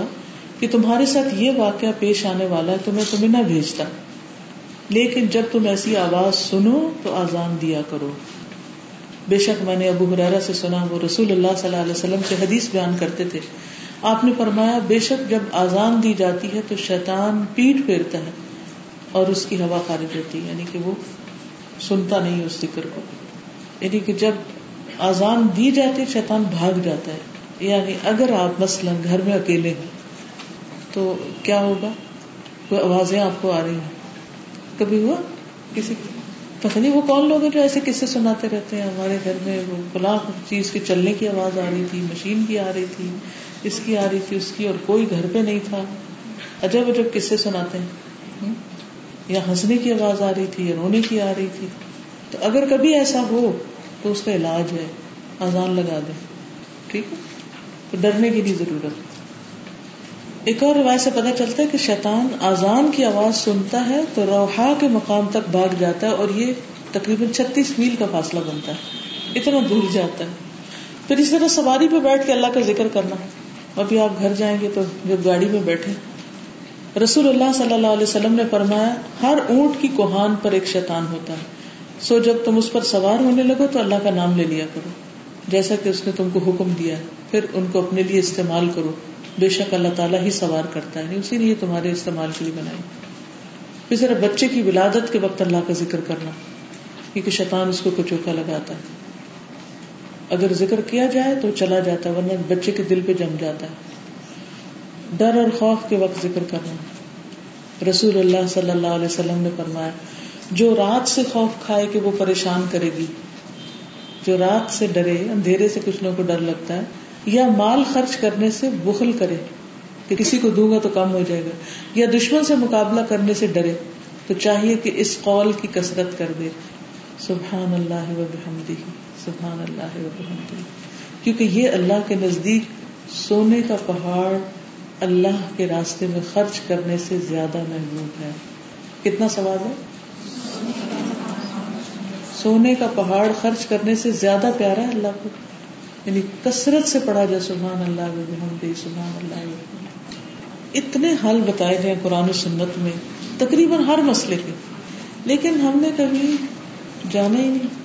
کہ تمہارے ساتھ یہ واقعہ پیش آنے والا ہے تو میں تمہیں نہ بھیجتا۔ لیکن جب تم ایسی آواز سنو تو آزان دیا کرو۔ بے شک میں نے ابو حرارا سے سنا وہ رسول اللہ صلی اللہ علیہ وسلم سے حدیث بیان کرتے تھے۔ آپ نے فرمایا، بے شک جب آزان دی جاتی ہے تو شیطان پیٹ پھیرتا ہے اور اس کی ہوا خارج ہوتی ہے۔ یعنی کہ وہ سنتا نہیں اس ذکر کو۔ یعنی کہ جب آزان دی جاتی ہے، شیطان بھاگ جاتا ہے۔ یعنی اگر آپ مثلاً گھر میں اکیلے ہیں تو کیا ہوگا؟ کوئی آوازیں آپ کو آ رہی ہیں؟ کبھی ہوا کسی پتہ نہیں وہ کون لوگ ہیں جو ایسے قصے سناتے رہتے ہیں ہمارے گھر میں؟ وہ بلا چیز جی، کے چلنے کی آواز آ رہی تھی، مشین کی آ رہی تھی، اس کی آ رہی تھی، اس کی، اور کوئی گھر پہ نہیں تھا۔ عجب عجب قصے سناتے ہیں۔ یا ہنسنے کی آواز آ رہی تھی، یا رونے کی آ رہی تھی۔ تو اگر کبھی ایسا ہو، تو اس کا علاج ہے۔ آزان لگا دیں۔ ٹھیک ہے؟ تو ڈرنے کی نہیں ضرورت ایک اور روایت سے پتا چلتا ہے کہ شیطان آزان کی آواز سنتا ہے تو روحا کے مقام تک بھاگ جاتا ہے اور یہ تقریباً چھتیس میل کا فاصلہ بنتا ہے۔ اتنا دور جاتا ہے۔ پھر اس طرح سواری پہ بیٹھ کے اللہ کا ذکر کرنا۔ ابھی آپ گھر جائیں گے تو جب گاڑی میں بیٹھے۔ رسول اللہ صلی اللہ علیہ وسلم نے فرمایا، ہر اونٹ کی کوہان پر ایک شیطان ہوتا ہے۔ سو جب تم اس پر سوار ہونے لگو تو اللہ کا نام لے لیا کرو۔ جیسا کہ اس نے تم کو حکم دیا پھر ان کو اپنے لیے استعمال کرو۔ بے شک اللہ تعالیٰ ہی سوار کرتا ہے، اسی لیے تمہارے استعمال کے لیے بنائی۔ پھر ذرا بچے کی ولادت کے وقت اللہ کا ذکر کرنا، کیونکہ شیطان اس کو کچوکا لگاتا ہے۔ اگر ذکر کیا جائے تو چلا جاتا ہے ورنہ بچے کے دل پہ جم جاتا ہے۔ ڈر اور خوف کے وقت ذکر کرنا۔ رسول اللہ صلی اللہ علیہ وسلم نے فرمایا، جو رات سے خوف کھائے کہ وہ پریشان کرے گی، جو رات سے ڈرے، اندھیرے سے کچھ لوگوں کو ڈر لگتا ہے یا مال خرچ کرنے سے بخل کرے کہ کسی کو دوں گا تو کم ہو جائے گا، یا دشمن سے مقابلہ کرنے سے ڈرے تو چاہیے کہ اس قول کی کسرت کر دے۔ سبحان اللہ و بحمدہ، سبحان اللہ و بحمدہ۔ کیونکہ یہ اللہ کے نزدیک سونے کا پہاڑ اللہ کے راستے میں خرچ کرنے سے زیادہ محبوب ہے۔ کتنا سوال ہے؟ سونے کا پہاڑ خرچ کرنے سے زیادہ پیارا ہے اللہ کو۔ یعنی کثرت سے پڑھا جائے سبحان اللہ بحمدی، سبحان اللہ اتنے حل بتائے گئے قرآن و سنت میں، تقریباً ہر مسئلے کے۔ لیکن ہم نے کبھی جانا ہی نہیں۔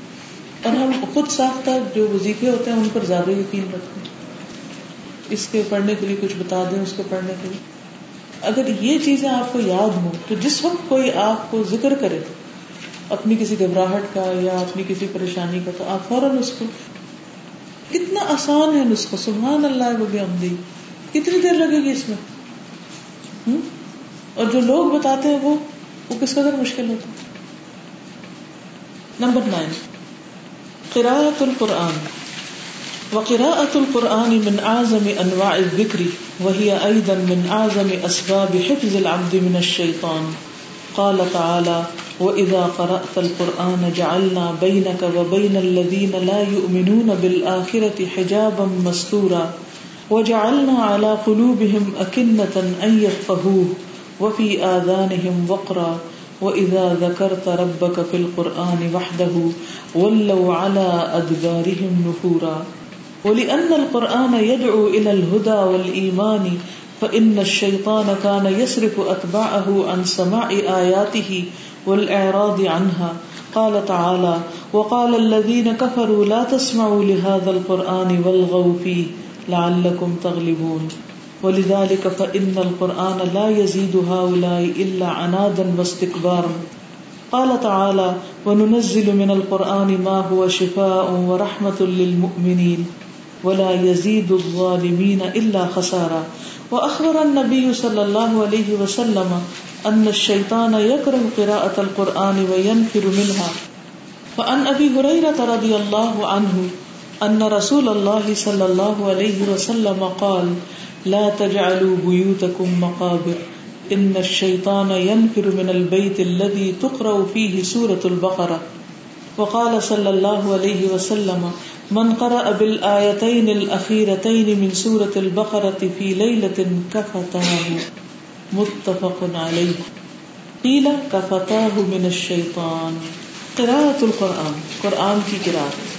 اور ہم خود ساختہ جو وظیفے ہوتے ہیں، ان پر زیادہ یقین رکھتے ہیں۔ اس کے پڑھنے کے لیے کچھ بتا دیں، اس کو پڑھنے کے لیے۔ اگر یہ چیزیں آپ کو یاد ہوں، تو جس وقت کوئی آپ کو ذکر کرے، اپنی کسی گھبراہٹ کا یا اپنی کسی پریشانی کا، تو آپ فوراً اس کو کتنا آسان ہے نسخہ، سبحان اللہ، وہ عمدی۔ کتنی دیر لگے گی اس میں؟ اور جو لوگ بتاتے ہیں وہ وہ کس قدر مشکل ہوتا نمبر نائن۔ قراءت القرآن۔ وقراءة القرآن من أعظم أنواع الذكر وهي أيضا من أعظم أسباب حفظ العبد من الشيطان قال تعالى وإذا قرأت القرآن جعلنا بينك وبين الذين لا يؤمنون بالآخرة حجابا مستورا وجعلنا على قلوبهم أكنة أن يفقهوه، وفي آذانهم وقرا، وإذا ذكرت ربك في القرآن وحده ولوا على أدبارهم نفورا. ولأن القرآن يدعو إلى الهدى والإيمان فإن الشيطان كان يصرف أتباعه عن سماع آياته والإعراض عنها قال تعالى وقال الذين كفروا لا تسمعوا لهذا القرآن والغوا فيه لعلكم تغلبون ولذلك فإن القرآن لا يزيد هؤلاء إلا عنادا واستكبارا قال تعالى وننزل من القرآن ما هو شفاء ورحمة للمؤمنين ولا يزيد الظالمين إلا خسارا وأخبر النبي صلى الله عليه وسلم أن الشيطان يكره قراءة القرآن وينفر منها. فأن أبي هريرة رضي الله عنه أن رسول الله صلى الله عليه وسلم قال لا تجعلوا بيوتكم مقابر. إن الشيطان ينفر من البيت الذي تقرأ فيه سورة البقرة. وقال صلى الله عليه وسلم، من قرأ بالآيتين الأخيرتين من سورة البقرة في ليلة كفتاه. متفق عليه. قيل كفتاه من الشيطان. قراءة القرآن، قرآن کی قراءت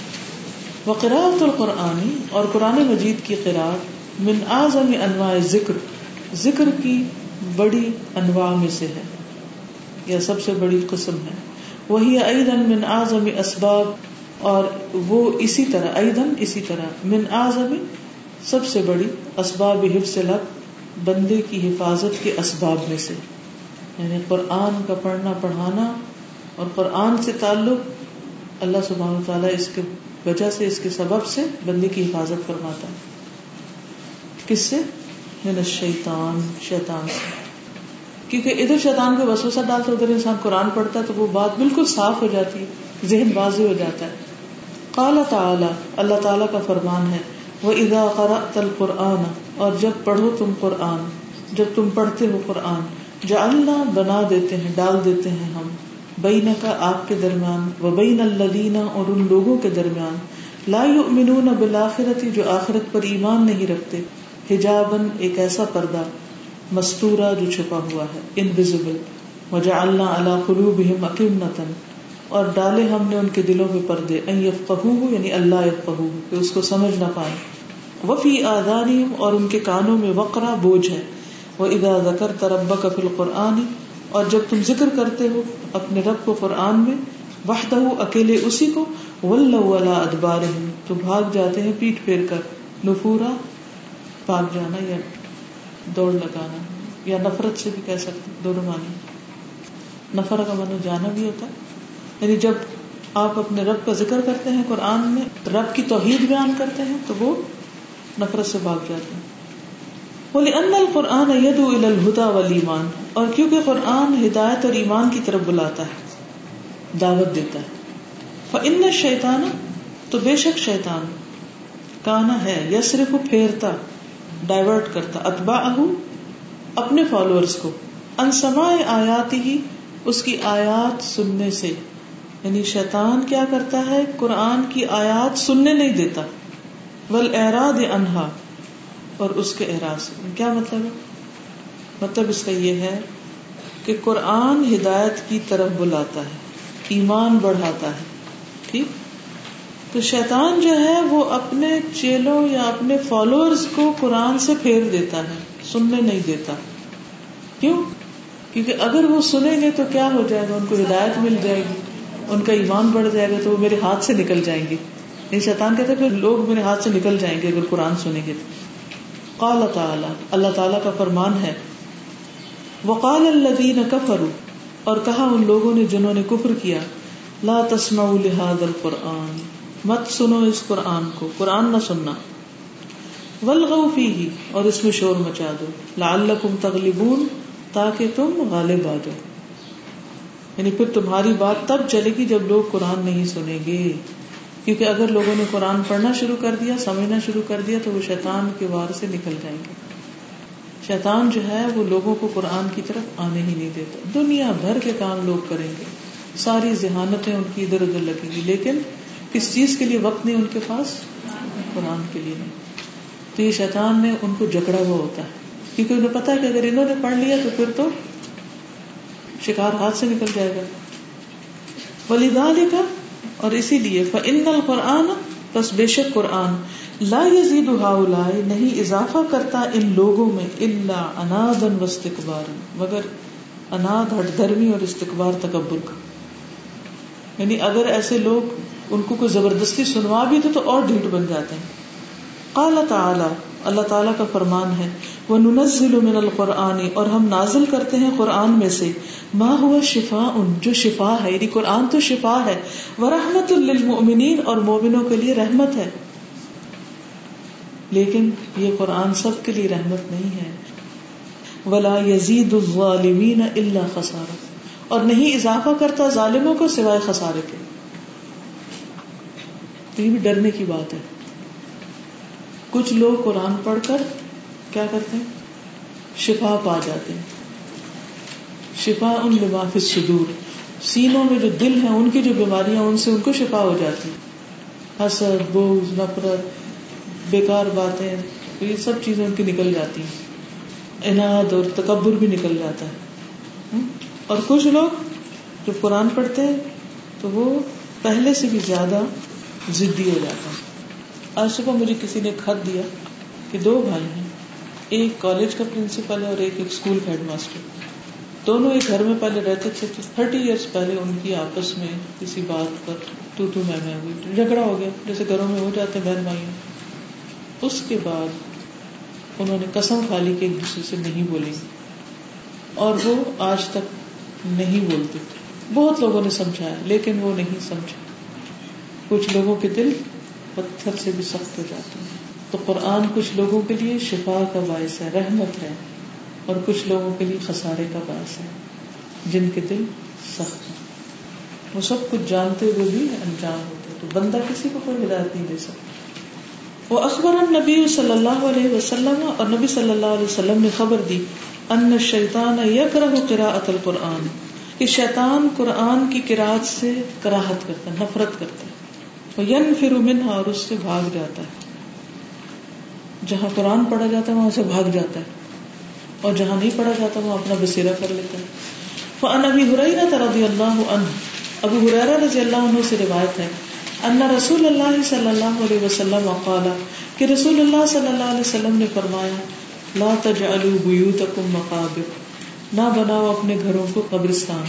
وقراءة القرآن اور قرآن مجید کی قراءت من اعظم انواع ذکر ذکر کی بڑی انواع میں سے ہے، یا سب سے بڑی قسم ہے۔ وہی ایضا من اعظم اسباب، اور وہ اسی طرح ایدن اسی طرح، من آزم سب سے بڑی اسباب حفظ لب، بندے کی حفاظت کے اسباب میں سے۔ یعنی قرآن کا پڑھنا، پڑھانا، اور قرآن سے تعلق اللہ سبحانہ تعالیٰ اس کے وجہ سے، اس کے سبب سے بندے کی حفاظت فرماتا ہے۔ کس سے؟ من الشیطان، شیطان سے۔ کیونکہ ادھر شیطان کو وسوسہ ڈالتا ادھر انسان قرآن پڑھتا ہے تو وہ بات بالکل صاف ہو جاتی ہے، ذہن واضح ہو جاتا ہے۔ قال تعالی، اللہ تعالیٰ کا فرمان ہے وہ ادا قرأت القرآن، اور جب پڑھو تم قرآن، جب تم پڑھتے ہو قرآن، جعلنا بنا دیتے ہیں، ڈال دیتے ہیں ہم۔ بین کا آپ کے درمیان و بین الذین اور ان لوگوں کے درمیان۔ لا یؤمنون بالآخرت، جو آخرت پر ایمان نہیں رکھتے۔ حجابن ایک ایسا پردہ۔ مستورہ جو چھپا ہوا ہے انویزیبل وجعلنا علی قلوبہم اکمنتن اور ڈالے ہم نے ان کے دلوں میں پردے یعنی اللہ کہ اس کو سمجھ نہ پائے وفی آدانی اور ان کے کانوں میں وقرا بوجھ ہے۔ وہ ادا ذکر تربا کفل قرآن اور جب تم ذکر کرتے ہو اپنے رب کو قرآن میں وحدہ اکیلے اسی کو ولا ادبار تو بھاگ جاتے ہیں پیٹ پھیر کر، نفورا، بھاگ جانا، یا دوڑ لگانا یا نفرت سے بھی کہہ سکتے دونوں معنی نفر کا من جانا بھی ہوتا ہے۔ یعنی جب آپ اپنے رب کا ذکر کرتے ہیں قرآن میں، رب کی توحید بیان کرتے ہیں، تو وہ نفرت سے بھاگ جاتے ہیں۔ بولے ان القرآن ید الہدا ولیمان اور کیونکہ قرآن ہدایت اور ایمان کی طرف بلاتا ہے، دعوت دیتا ہے۔ ان شیطان تو بے شک شیطان، کانا ہے یا صرف پھیرتا۔ ڈائیورٹ کرتا اتبا اپنے فالوورس کو۔ انسما آیات ہی اس کی آیات سننے سے۔ یعنی شیطان کیا کرتا ہے؟ قرآن کی آیات سننے نہیں دیتا۔ ول اعراد انہا اور اس کے اعراض۔ کیا مطلب ہے؟ مطلب اس کا یہ ہے کہ قرآن ہدایت کی طرف بلاتا ہے، ایمان بڑھاتا ہے۔ ٹھیک؟ تو شیطان جو ہے وہ اپنے چیلوں یا اپنے فالوورز کو قرآن سے پھیر دیتا ہے، سننے نہیں دیتا۔ کیوں؟ کیونکہ اگر وہ سنیں گے تو کیا ہو جائے گا؟ ان کو ہدایت مل جائے گی، ان کا ایمان بڑھ جائے گا تو وہ میرے ہاتھ سے نکل جائیں گے۔ یہ شیطان کہتے پھر لوگ میرے ہاتھ سے نکل جائیں گے اگر قرآن سنیں گے۔ تو قال تعالی، اللہ تعالیٰ کا فرمان ہے۔ وقال الذین کفروا، اور کہا ان لوگوں نے جنہوں نے کفر کیا، لا تسمعوا لهذا القرآن۔ مت سنو اس قرآن کو، قرآن نہ سننا۔ ولغو فیہ اور اس میں شور مچا دو۔ لعلکم تغلبون، تاکہ تم غالب آ جاؤ۔ یعنی پھر تمہاری بات تب چلے گی جب لوگ قرآن نہیں سنیں گے۔ کیونکہ اگر لوگوں نے قرآن پڑھنا شروع کر دیا، سمجھنا شروع کر دیا، تو وہ شیطان کے وار سے نکل جائیں گے۔ شیطان جو ہے، وہ لوگوں کو قرآن کی طرف آنے ہی نہیں دیتا۔ دنیا بھر کے کام لوگ کریں گے۔ ساری ذہانتیں ان کی ادھر ادھر لگیں گی، لیکن کس چیز کے لیے وقت نہیں ان کے پاس؟ قرآن کے لیے نہیں۔ تو یہ شیطان نے ان کو جکڑا ہوا ہوتا ہے۔ کیونکہ انہیں پتا کہ اگر انہوں نے پڑھ لیا تو پھر تو شکار ہاتھ سے نکل جائے گا۔ ولیدہ کا اور اسی لیے ان قرآن بس بے شک قرآن، لا یزید ہاؤلائے نہیں اضافہ کرتا ان لوگوں میں اللہ انادن و استقبار مگر اناد ہٹ دھرمی اور استقبار تکبر کا۔ یعنی اگر ایسے لوگ ان کو کوئی زبردستی سنوا بھی دے تو اور ڈھیٹ بن جاتے ہیں۔ قال تعالی، اللہ تعالیٰ کا فرمان ہے وہ ننزل من القرآن، اور ہم نازل کرتے ہیں قرآن میں سے۔ ما ہوا شفا ان جو شفا ہے یعنی قرآن تو شفا ہے۔ وہ رحمت للمؤمنین اور مومنوں کے لیے رحمت ہے۔ لیکن یہ قرآن سب کے لیے رحمت نہیں ہے۔ ولا یزید الظالمین الا خسارہ اور نہیں اضافہ کرتا ظالموں کو سوائے خسارے کے۔ یہ بھی ڈرنے کی بات ہے۔ کچھ لوگ قرآن پڑھ کر کیا کرتے ہیں؟ شفا پا جاتے ہیں۔ شفا ان لباف صدور۔ سینوں میں جو دل ہے ان کی جو بیماریاں، ان سے ان کو شفا ہو جاتی حسد بوز نفرت، بیکار باتیں، یہ سب چیزیں ان کی نکل جاتی ہیں۔ انعد اور تکبر بھی نکل جاتا ہے۔ اور کچھ لوگ جو قرآن پڑھتے ہیں، تو وہ پہلے سے بھی زیادہ ضدی ہو جاتا ہے۔ آج صبح مجھے کسی نے خط دیا کہ دو بھائی ہیں، ایک کالج کا پرنسپل ہے اور ایک ایک اسکول کا ہیڈ ماسٹر۔ دونوں ایک گھر میں پہلے رہتے تھے تھرٹی ایئرس پہلے ان کی آپس میں کسی بات پر تو تو میں میں ہوئی۔ جھگڑا ہو گیا، جیسے گھروں میں ہو جاتے بہن بھائی اس کے بعد انہوں نے قسم کھا لی کہ ایک دوسرے سے نہیں بولیں۔ گے اور وہ آج تک نہیں بولتے۔ بہت لوگوں نے سمجھایا، لیکن وہ نہیں سمجھا کچھ لوگوں کے دل پتھر سے بھی سخت ہو جاتے ہیں۔ تو قرآن کچھ لوگوں کے لیے شفا کا باعث ہے، رحمت ہے، اور کچھ لوگوں کے لیے خسارے کا باعث ہے۔ جن کے دل سخت ہیں۔ وہ سب کچھ جانتے ہوئے بھی انجام ہوتے تو بندہ کسی کو کوئی ہدایت نہیں دے سکتا۔ وہ اخبر نبی صلی اللہ علیہ وسلم اور نبی صلی اللہ علیہ وسلم نے خبر دی، ان شیطان یکرہ قراءت القرآن۔ کہ شیطان قرآن کی قرآت سے کراہت کرتا نفرت کرتا ین پھر منہا اور اس سے بھاگ جاتا ہے۔ جہاں قرآن پڑھا جاتا ہے، وہاں سے بھاگ جاتا ہے۔ اور جہاں نہیں پڑھا جاتا، وہاں اپنا بسیرا کر لیتا ہے۔ فن ابھی ہریرا رضی اللہ عنہ ابو ہریرا رضی اللہ عنہ سے روایت ہے۔ ان رسول اللہ صلی اللہ علیہ وسلم وقال کہ رسول اللہ صلی اللہ علیہ وسلم نے فرمایا، لا تجعلوا بیوتکم مقابر۔ نہ بناؤ اپنے گھروں کو قبرستان۔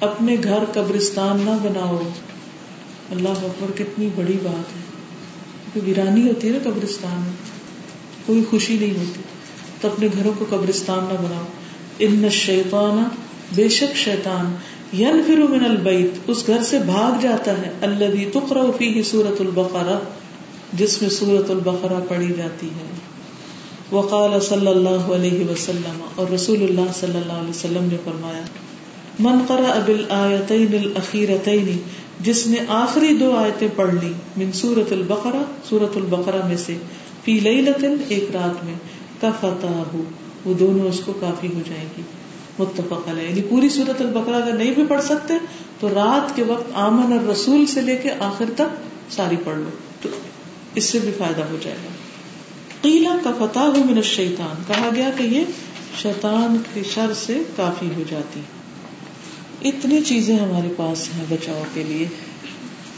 اپنے گھر قبرستان نہ بناؤ۔ اللہ اکبر کتنی بڑی بات ہے۔ کیونکہ ویرانی ہوتی ہے نا قبرستان میں، کوئی خوشی نہیں ہوتی۔ تو اپنے گھروں کو قبرستان نہ بناؤ۔ ان شیطان بے شک شیطان ین پھر من البیت، اس گھر سے بھاگ جاتا ہے۔ اللہ تقرا فی سورت البقرا جس میں سورت البقرا پڑھی جاتی ہے۔ وقال صلی اللہ علیہ وسلم، اور رسول اللہ صلی اللہ علیہ وسلم نے فرمایا، من قرأ بالآیتین الاخیرتین جس نے آخری دو آیتیں پڑھ لی من سورت البقرا سورت البقرا میں سے، فی لیلتن ایک رات میں کفتہ وہ دونوں اس کو کافی ہو جائے گی۔ متفق علیہ۔ یعنی پوری سورت البقرا اگر نہیں بھی پڑھ سکتے، تو رات کے وقت آمن اور رسول سے لے کے آخر تک ساری پڑھ لو، تو اس سے بھی فائدہ ہو جائے گا۔ قیلا کا فتح من الشیطان، کہا گیا کہ یہ شیطان کے شر سے کافی ہو جاتی۔ اتنی چیزیں ہمارے پاس ہیں بچاؤ کے لیے،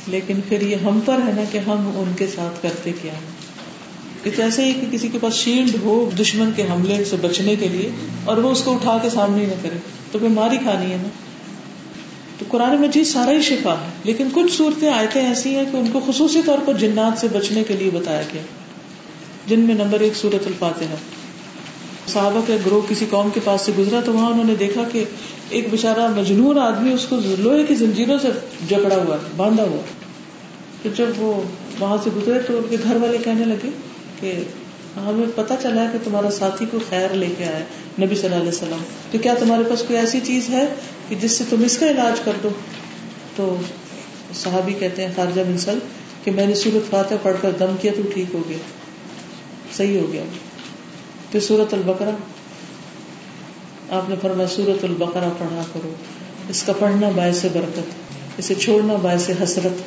لیکن پھر یہ ہم پر ہے نا کہ ہم ان کے ساتھ کرتے کیا ہیں؟ ایسے ہی کہ کسی کے پاس شیلڈ ہو دشمن کے حملے سے بچنے کے لیے اور وہ اس کو اٹھا کے سامنے نہ کرے، تو پھر ماری کھانی ہے نا؟ تو قرآن مجید سارا ہی شفا ہے، لیکن کچھ صورتیں آیتیں ایسی ہیں کہ ان کو خصوصی طور پر جنات سے بچنے کے لیے بتایا گیا۔ جن میں نمبر ایک سورت الفاتحہ۔ صحابہ کا گروہ کسی قوم کے پاس سے گزرا تو وہاں انہوں نے دیکھا کہ ایک بےچارا مجنور آدمی اس کو لوہے کی زنجیروں سے جکڑا ہوا، باندھا ہوا۔ تو جب وہ وہاں سے گزرے تو ان کے گھر والے کہنے لگے کہ ہمیں پتا چلا کہ تمہارا ساتھی کو خیر لے کے آئے نبی صلی اللہ علیہ وسلم۔ تو کیا تمہارے پاس کوئی ایسی چیز ہے کہ جس سے تم اس کا علاج کر دو؟ تو صحابی کہتے ہیں، خارجہ منسل کہ میں نے سورت فاتح پڑھ کر دم کیا تو ٹھیک ہو گیا، صحیح ہو گیا۔ پھر سورت البقرا آپ نے فرمایا سورت البقرا پڑھا کرو۔ اس کا پڑھنا باعث برکت، اسے چھوڑنا باعث حسرت۔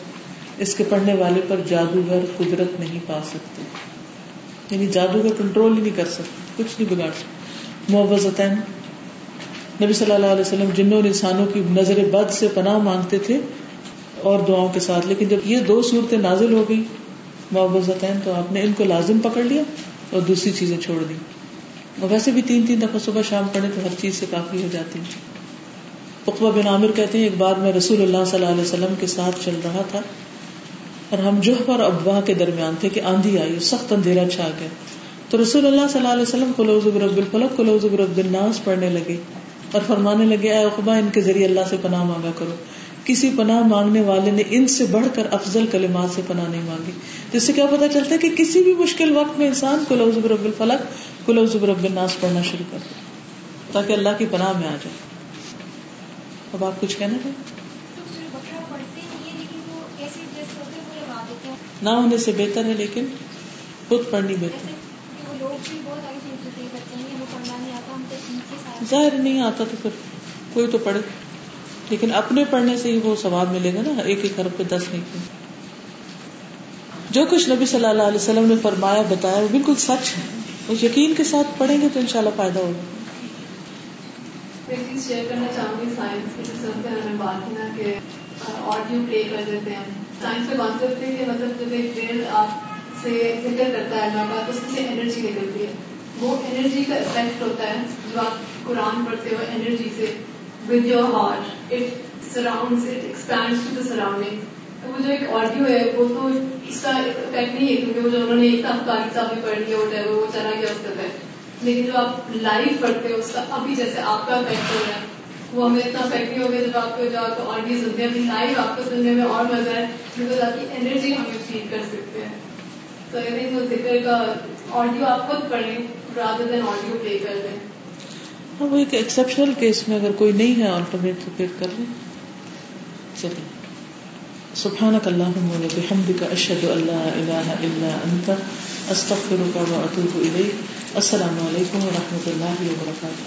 اس کے پڑھنے والے پر جادوگر قدرت نہیں پا سکتے۔ یعنی جادوگر کنٹرول ہی نہیں کر سکتے، کچھ نہیں بگاڑ سکتے۔ محبت نبی صلی اللہ علیہ وسلم جنوں اور انسانوں کی نظر بد سے پناہ مانگتے تھے اور دعاؤں کے ساتھ۔ لیکن جب یہ دو صورتیں نازل ہو گئی محبت تو آپ نے ان کو لازم پکڑ لیا اور دوسری چیزیں چھوڑ دی اور ویسے بھی تین تین دفعہ صبح شام پڑھے تو ہر چیز سے کافی ہو جاتی ہے۔ اقبا بن عامر کہتے ہیں، ایک بار میں رسول اللہ صلی اللہ علیہ وسلم کے ساتھ چل رہا تھا اور ہم جوہ اور ابوا کے درمیان تھے کہ آندھی آئی، سخت اندھیرا چھا گیا۔ تو رسول اللہ صلی اللہ علیہ وسلم کلوز رب الفلق کلوز رب الناس پڑھنے لگے اور فرمانے لگے، اے اقبا، ان کے ذریعے اللہ سے پناہ مانگا کرو۔ کسی پناہ مانگنے والے نے ان سے بڑھ کر افضل کلمات سے پناہ نہیں مانگی۔ جس سے کیا پتا چلتا ہے کہ کسی بھی مشکل وقت میں انسان کو کلو زبر الفلق کلو زبر الناس پڑھنا شروع کر دے تاکہ اللہ کی پناہ میں آ جائے۔ اب آپ کچھ کہنا چاہیں؟ نہ ہونے سے بہتر ہے، لیکن خود پڑھنی بہتر ظاہر نہیں آتا تو پھر کوئی تو پڑھے۔ لیکن اپنے پڑھنے سے ہی وہ ثواب ملے گا نا، ایک ایک حرف پہ دس نہیں۔ جو کچھ نبی صلی اللہ علیہ وسلم نے فرمایا، بتایا، وہ بالکل سچ ہے۔ اس یقین کے ساتھ پڑھیں گے تو ان شاء اللہ فائدہ ہوگا شیئر کرنا چاہوں گی سائنس کے سب سے ہمیں بات نا کہ آڈیو پلے کر دیتے ہیں سائنس میں بات کرتے ہیں کہ مطلب جب ایک پیڑ آپ سے ذکر کرتا ہے اللہ کا تو اس سے انرجی نکلتی ہے۔ وہ انرجی کا افیکٹ ہوتا ہے جو آپ قرآن پڑھتے ہو انرجی سے with your heart it surround it expand to the surrounding وہ جو ایک آڈیو ہے، وہ تو اس کا افیکٹ نہیں ہے، کیونکہ وہ جو انہوں نے ایک دم کاری صاحب بھی پڑھ لیا ہوتا ہے وہ چلا گیا اس کا لیکن جو آپ لائف پڑھتے ہو، اس کا ابھی جیسے آپ کا افیکٹ ہو رہا ہے، وہ ہمیں اتنا افیکٹ نہیں ہوگا جب آپ کو جو آپ کو آڈیو سنتے ہیں اپنی لائف آپ کو سننے میں اور مزہ ہے بیکاز آپ کی انرجی ہمیں فیل کر سکتے ہیں. تو آئی تھنک وہ ذکر کا آڈیو آپ خود پڑھیں رادر دین آڈیو پلے کر دیں ہاں وہ ایک ایکسپشنل کیس میں اگر کوئی نہیں ہے آلٹرنیٹ تو پھر کر لیں. چلیے سبحانك اللهم وبحمدك اشهد ان لا اله الا انت استغفرك واتوب اليك السلام علیکم ورحمۃ اللہ وبرکاتہ